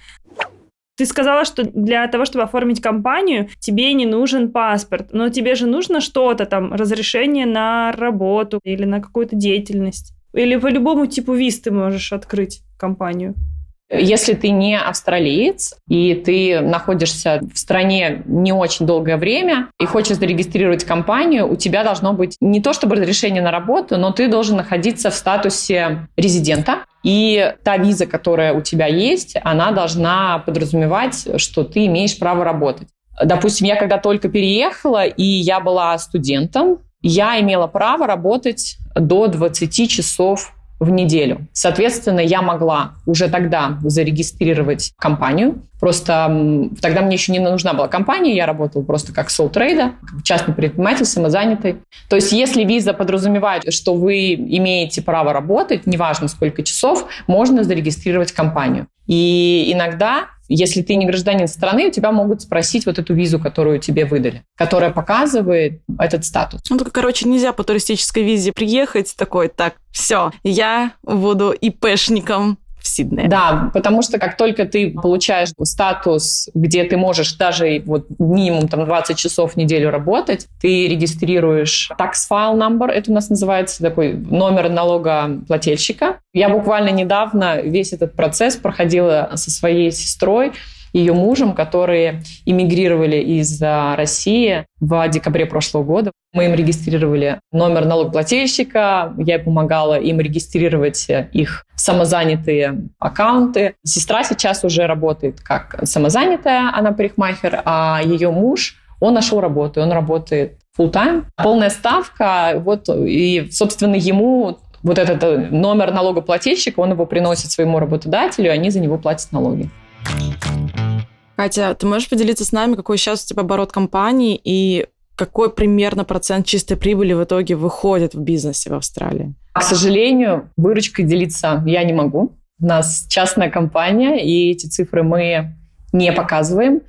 Ты сказала, что для того, чтобы оформить компанию, тебе не нужен паспорт, но тебе же нужно что-то там, разрешение на работу или на какую-то деятельность. Или по любому типу виз ты можешь открыть компанию? Если ты не австралиец, и ты находишься в стране не очень долгое время, и хочешь зарегистрировать компанию, у тебя должно быть не то чтобы разрешение на работу, но ты должен находиться в статусе резидента. И та виза, которая у тебя есть, она должна подразумевать, что ты имеешь право работать. Допустим, я когда только переехала, и я была студентом, я имела право работать до 20 часов в неделю. Соответственно, я могла уже тогда зарегистрировать компанию. Просто тогда мне еще не нужна была компания, я работала просто как sole trader, как частный предприниматель, самозанятый. То есть если виза подразумевает, что вы имеете право работать, неважно сколько часов, можно зарегистрировать компанию. И иногда если ты не гражданин страны, у тебя могут спросить вот эту визу, которую тебе выдали, которая показывает этот статус. Ну, только, короче, нельзя по туристической визе приехать такой, так, все, я буду ИПшником, в Сиднее. Да, потому что как только ты получаешь статус, где ты можешь даже вот минимум там 20 часов в неделю работать, ты регистрируешь tax file number, это у нас называется такой номер налогоплательщика. Я буквально недавно весь этот процесс проходила со своей сестрой, ее мужем, которые эмигрировали из России в декабре прошлого года. Мы им регистрировали номер налогоплательщика, я помогала им регистрировать их самозанятые аккаунты. Сестра сейчас уже работает как самозанятая, она парикмахер, а ее муж, он нашел работу, он работает full time, полная ставка, вот, и, собственно, ему вот этот номер налогоплательщика, он его приносит своему работодателю, и они за него платят налоги. Катя, ты можешь поделиться с нами, какой сейчас у тебя оборот компании и какой примерно процент чистой прибыли в итоге выходит в бизнесе в Австралии? К сожалению, выручкой делиться я не могу. У нас частная компания, и эти цифры мы не показываем.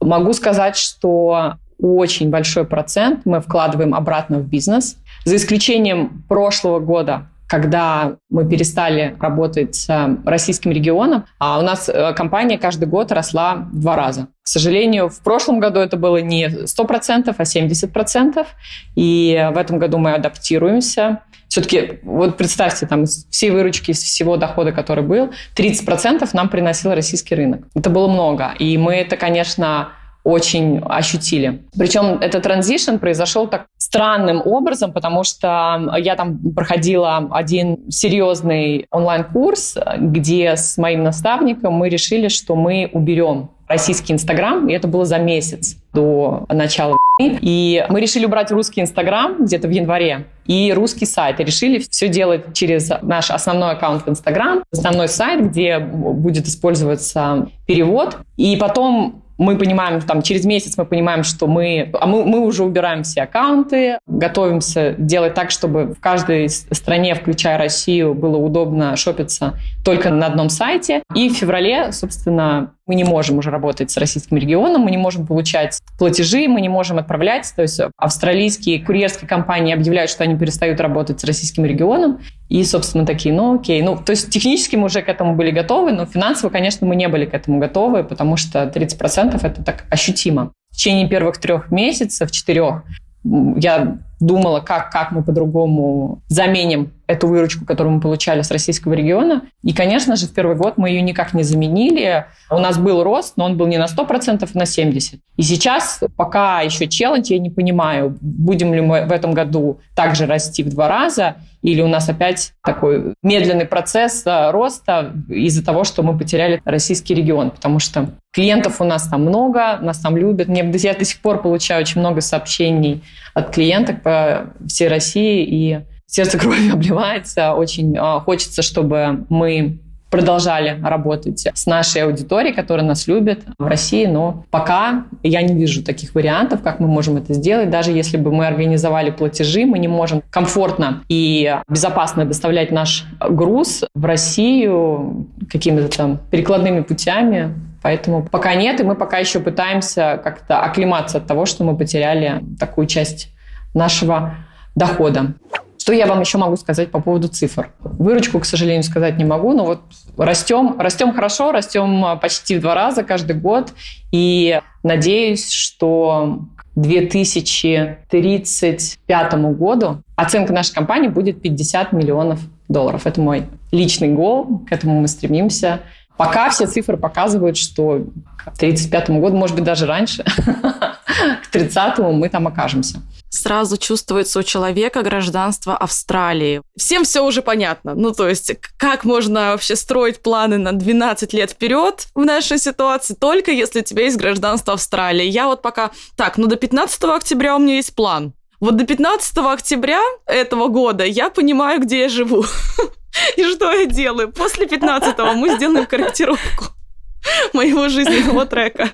Могу сказать, что очень большой процент мы вкладываем обратно в бизнес. За исключением прошлого года, когда мы перестали работать с российским регионом, а у нас э, компания каждый год росла в два раза. К сожалению, в прошлом году это было не 100%, а 70%. И в этом году мы адаптируемся. Все-таки, вот представьте, там из всей выручки, из всего дохода, который был, 30% нам приносил российский рынок. Это было много. И мы это, конечно, очень ощутили. Причем этот транзишн произошел так странным образом, потому что я там проходила один серьезный онлайн-курс, где с моим наставником мы решили, что мы уберем российский Инстаграм, и это было за месяц до начала и мы решили убрать русский Инстаграм где-то в январе и русский сайт. И решили все делать через наш основной аккаунт в Инстаграм, основной сайт, где будет использоваться перевод. И потом мы понимаем, там, через месяц мы понимаем, что мы, а мы, мы уже убираем все аккаунты, готовимся делать так, чтобы в каждой стране, включая Россию, было удобно шопиться только на одном сайте. И в феврале, собственно, мы не можем уже работать с российским регионом, мы не можем получать платежи, мы не можем отправлять. То есть австралийские курьерские компании объявляют, что они перестают работать с российским регионом. И, собственно, такие, ну окей. Ну, то есть технически мы уже к этому были готовы, но финансово, конечно, мы не были к этому готовы, потому что 30% это так ощутимо. В течение первых трех месяцев, четырех, я думала, как, как мы по-другому заменим эту выручку, которую мы получали с российского региона. И, конечно же, в первый год мы ее никак не заменили. У нас был рост, но он был не на 100%, а на 70%. И сейчас пока еще челлендж, я не понимаю, будем ли мы в этом году также расти в два раза, или у нас опять такой медленный процесс э, роста из-за того, что мы потеряли российский регион, потому что клиентов у нас там много, нас там любят. Я до сих пор получаю очень много сообщений от клиенток по всей России, и сердце кровью обливается. Очень э, хочется, чтобы мы продолжали работать с нашей аудиторией, которая нас любит в России, но пока я не вижу таких вариантов, как мы можем это сделать. Даже если бы мы организовали платежи, мы не можем комфортно и безопасно доставлять наш груз в Россию какими-то там перекладными путями. Поэтому пока нет, и мы пока еще пытаемся как-то оклематься от того, что мы потеряли такую часть нашего дохода. Что я вам еще могу сказать по поводу цифр? Выручку, к сожалению, сказать не могу, но вот растем, растем хорошо, растем а, почти в два раза каждый год. И надеюсь, что к 2035 году оценка нашей компании будет 50 миллионов долларов. Это мой личный гол, к этому мы стремимся. Пока все цифры показывают, что к 35 году, может быть, даже раньше, к 30 мы там окажемся сразу чувствуется у человека гражданство Австралии. Всем все уже понятно. Ну, то есть, как можно вообще строить планы на 12 лет вперед в нашей ситуации, только если у тебя есть гражданство Австралии. Я вот пока... Так, ну до 15 октября у меня есть план. Вот до 15 октября этого года я понимаю, где я живу. И что я делаю? После 15 мы сделаем корректировку моего жизненного трека.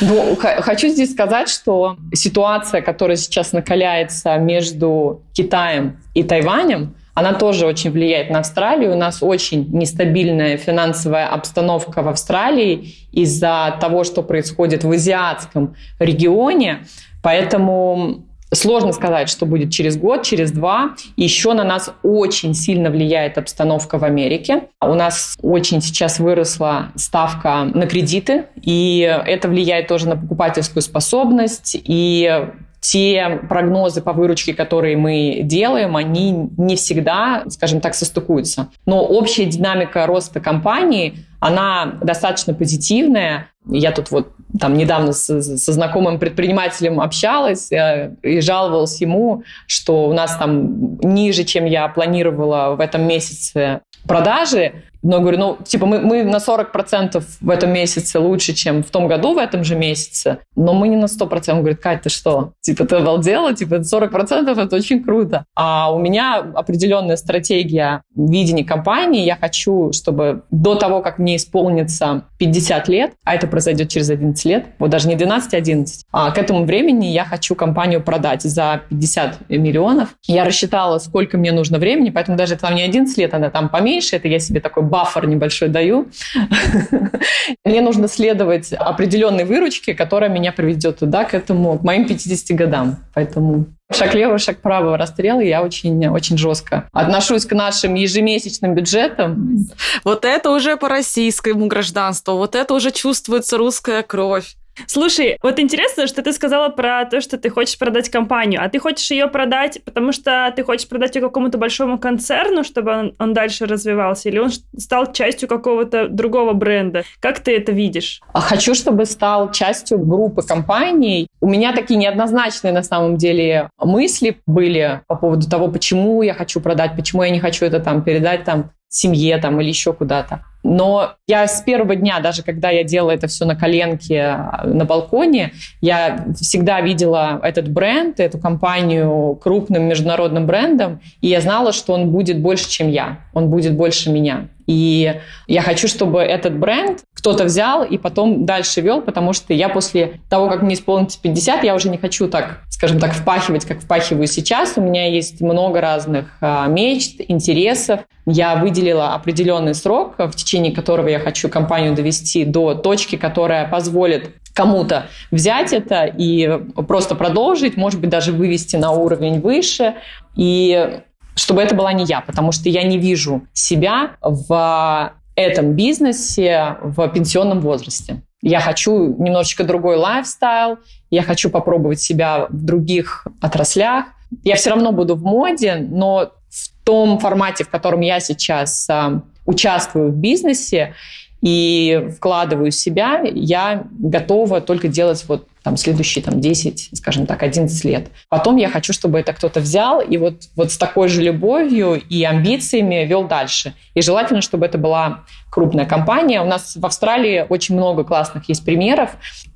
Ну, хочу здесь сказать, что ситуация, которая сейчас накаляется между Китаем и Тайванем, она тоже очень влияет на Австралию. У нас очень нестабильная финансовая обстановка в Австралии из-за того, что происходит в азиатском регионе. Поэтому Сложно сказать, что будет через год, через два. Еще на нас очень сильно влияет обстановка в Америке. У нас очень сейчас выросла ставка на кредиты, и это влияет тоже на покупательскую способность. И те прогнозы по выручке, которые мы делаем, они не всегда, скажем так, состыкуются. Но общая динамика роста компании, она достаточно позитивная. Я тут вот там недавно со, со знакомым предпринимателем общалась э, и жаловалась ему, что у нас там ниже, чем я планировала в этом месяце продажи, но говорю, ну, типа, мы, мы на 40% в этом месяце лучше, чем в том году в этом же месяце, но мы не на 100%. Он говорит, Кать, ты что? Типа, ты обалдела? Типа, 40% это очень круто. А у меня определенная стратегия видения компании. Я хочу, чтобы до того, как мне исполнится 50 лет, а это произойдет через 11 лет, вот даже не 12, а 11, а к этому времени я хочу компанию продать за 50 миллионов. Я рассчитала, сколько мне нужно времени, поэтому даже это там не 11 лет, она там поменьше, это я себе такой баффер небольшой даю. Мне нужно следовать определенной выручке, которая меня приведет туда, к этому, к моим 50 годам. Поэтому шаг левого, шаг правого расстрел, я очень, очень жестко отношусь к нашим ежемесячным бюджетам. Вот это уже по российскому гражданству, вот это уже чувствуется русская кровь. Слушай, вот интересно, что ты сказала про то, что ты хочешь продать компанию, а ты хочешь ее продать, потому что ты хочешь продать ее какому-то большому концерну, чтобы он, он дальше развивался, или он стал частью какого-то другого бренда? Как ты это видишь? А хочу, чтобы стал частью группы компаний. У меня такие неоднозначные на самом деле мысли были по поводу того, почему я хочу продать, почему я не хочу это там передать там семье там или еще куда-то. Но я с первого дня, даже когда я делала это все на коленке а, на балконе, я всегда видела этот бренд, эту компанию крупным международным брендом, и я знала, что он будет больше, чем я, он будет больше меня. И я хочу, чтобы этот бренд кто-то взял и потом дальше вел, потому что я после того, как мне исполнится 50, я уже не хочу так, скажем так, впахивать, как впахиваю сейчас. У меня есть много разных а, мечт, интересов. Я выделила определенный срок, в течение которого я хочу компанию довести до точки, которая позволит кому-то взять это и просто продолжить, может быть, даже вывести на уровень выше. И чтобы это была не я, потому что я не вижу себя в этом бизнесе в пенсионном возрасте. Я хочу немножечко другой лайфстайл, я хочу попробовать себя в других отраслях. Я все равно буду в моде, но в том формате, в котором я сейчас э, участвую в бизнесе и вкладываю себя, я готова только делать вот там, следующие там, 10, скажем так, 11 лет. Потом я хочу, чтобы это кто-то взял и вот, вот с такой же любовью и амбициями вел дальше. И желательно, чтобы это была крупная компания. У нас в Австралии очень много классных есть примеров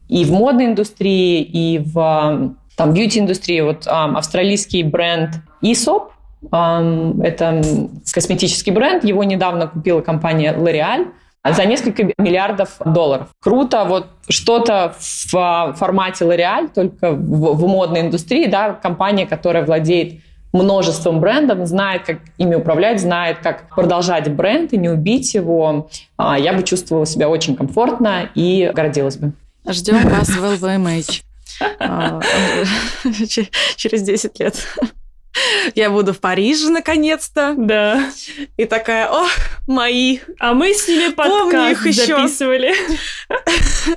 и в модной индустрии, и в там, бьюти-индустрии. Вот um, австралийский бренд Aesop, um, это косметический бренд, его недавно купила компания L'Oreal – за несколько миллиардов долларов. Круто, вот что-то в формате L'Oreal, только в, в модной индустрии, да, компания, которая владеет множеством брендов, знает, как ими управлять, знает, как продолжать бренд и не убить его, а, я бы чувствовала себя очень комфортно и гордилась бы. Ждем вас в LVMH а, через 10 лет. Я буду в Париже наконец-то. Да. И такая, о, мои. А мы с ними подкаст их еще. записывали.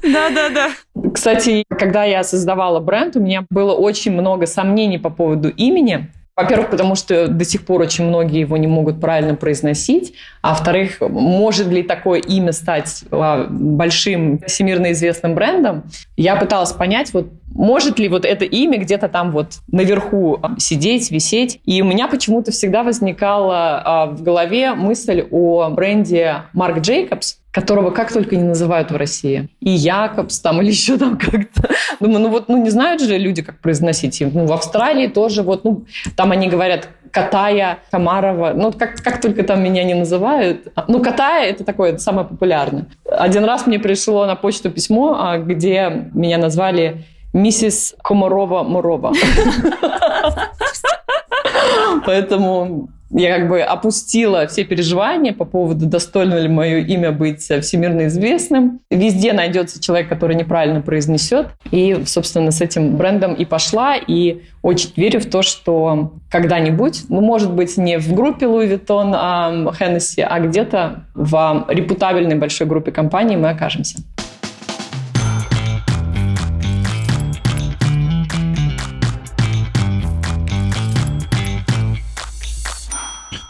Да-да-да. Кстати, когда я создавала бренд, у меня было очень много сомнений по поводу имени. Во-первых, потому что до сих пор очень многие его не могут правильно произносить. А во-вторых, может ли такое имя стать а, большим всемирно известным брендом? Я пыталась понять, вот может ли вот это имя где-то там вот наверху сидеть, висеть. И у меня почему-то всегда возникала а, в голове мысль о бренде Марк Джейкобс, которого как только не называют в России. И Якобс там или еще там как-то. Думаю, ну вот, ну не знают же люди, как произносить. Ну, в Австралии тоже вот, ну, там они говорят Катая, Камарова. Ну, как, как только там меня не называют. Ну, Катая – это такое, это самое популярное. Один раз мне пришло на почту письмо, а, где меня назвали миссис Комарова-Мурова. Поэтому я как бы опустила все переживания по поводу, достойно ли мое имя быть всемирно известным. Везде найдется человек, который неправильно произнесет. И, собственно, с этим брендом и пошла. И очень верю в то, что когда-нибудь, ну, может быть, не в группе Louis Vuitton, а Hennessy, а где-то в репутабельной большой группе компаний мы окажемся.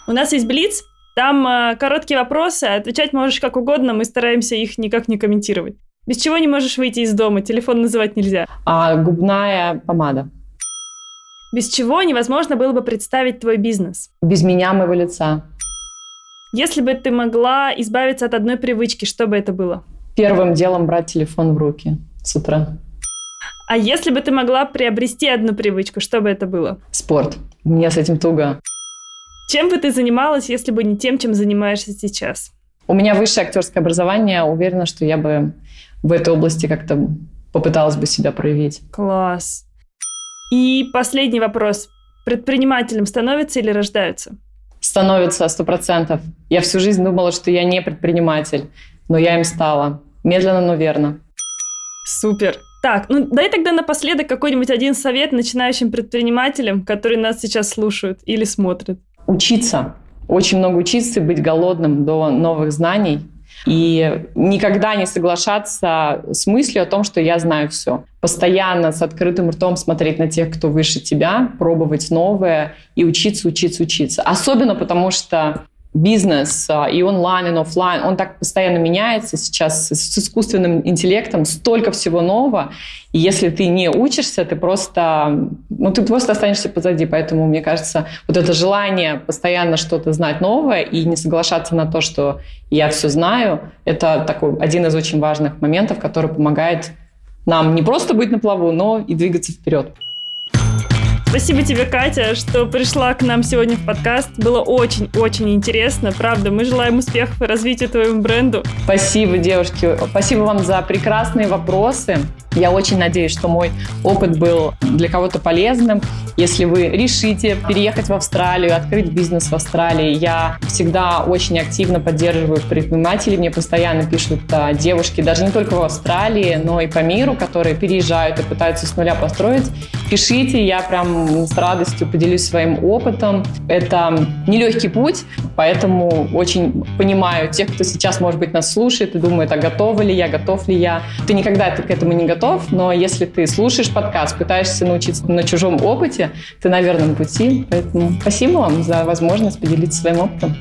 У нас есть Блиц, там э, короткие вопросы, отвечать можешь как угодно, мы стараемся их никак не комментировать. Без чего не можешь выйти из дома? Телефон называть нельзя. А, губная помада. Без чего невозможно было бы представить твой бизнес? Без меня, моего лица. Если бы ты могла избавиться от одной привычки, что бы это было? Первым делом брать телефон в руки с утра. А если бы ты могла приобрести одну привычку, что бы это было? Спорт. Мне с этим туго. Чем бы ты занималась, если бы не тем, чем занимаешься сейчас? У меня высшее актерское образование. Уверена, что я бы в этой области как-то попыталась бы себя проявить. Класс. И последний вопрос. Предпринимателем становятся или рождаются? становится сто процентов. Я всю жизнь думала, что я не предприниматель, но я им стала. Медленно, но верно. Супер. Так, ну дай тогда напоследок какой-нибудь один совет начинающим предпринимателям, которые нас сейчас слушают или смотрят. Учиться. Очень много учиться, быть голодным до новых знаний. И никогда не соглашаться с мыслью о том, что я знаю все. Постоянно с открытым ртом смотреть на тех, кто выше тебя, пробовать новое и учиться, учиться, учиться. Особенно потому, что бизнес а, и онлайн, и офлайн, он так постоянно меняется сейчас с искусственным интеллектом, столько всего нового. И если ты не учишься, ты просто, ну, ты просто останешься позади. Поэтому, мне кажется, вот это желание постоянно что-то знать новое и не соглашаться на то, что я все знаю, это такой один из очень важных моментов, который помогает нам не просто быть на плаву, но и двигаться вперед. Спасибо тебе, Катя, что пришла к нам сегодня в подкаст. Было очень-очень интересно. Правда, мы желаем успехов и развития твоему бренду. Спасибо, девушки. Спасибо вам за прекрасные вопросы. Я очень надеюсь, что мой опыт был для кого-то полезным. Если вы решите переехать в Австралию, открыть бизнес в Австралии, я всегда очень активно поддерживаю предпринимателей. Мне постоянно пишут а, девушки, даже не только в Австралии, но и по миру, которые переезжают и пытаются с нуля построить. Пишите, я прям с радостью поделюсь своим опытом. Это нелегкий путь, поэтому очень понимаю тех, кто сейчас, может быть, нас слушает и думает, а готова ли я, готов ли я. Ты никогда к этому не готов, но если ты слушаешь подкаст, пытаешься научиться на чужом опыте, ты на верном пути. Поэтому спасибо вам за возможность поделиться своим опытом.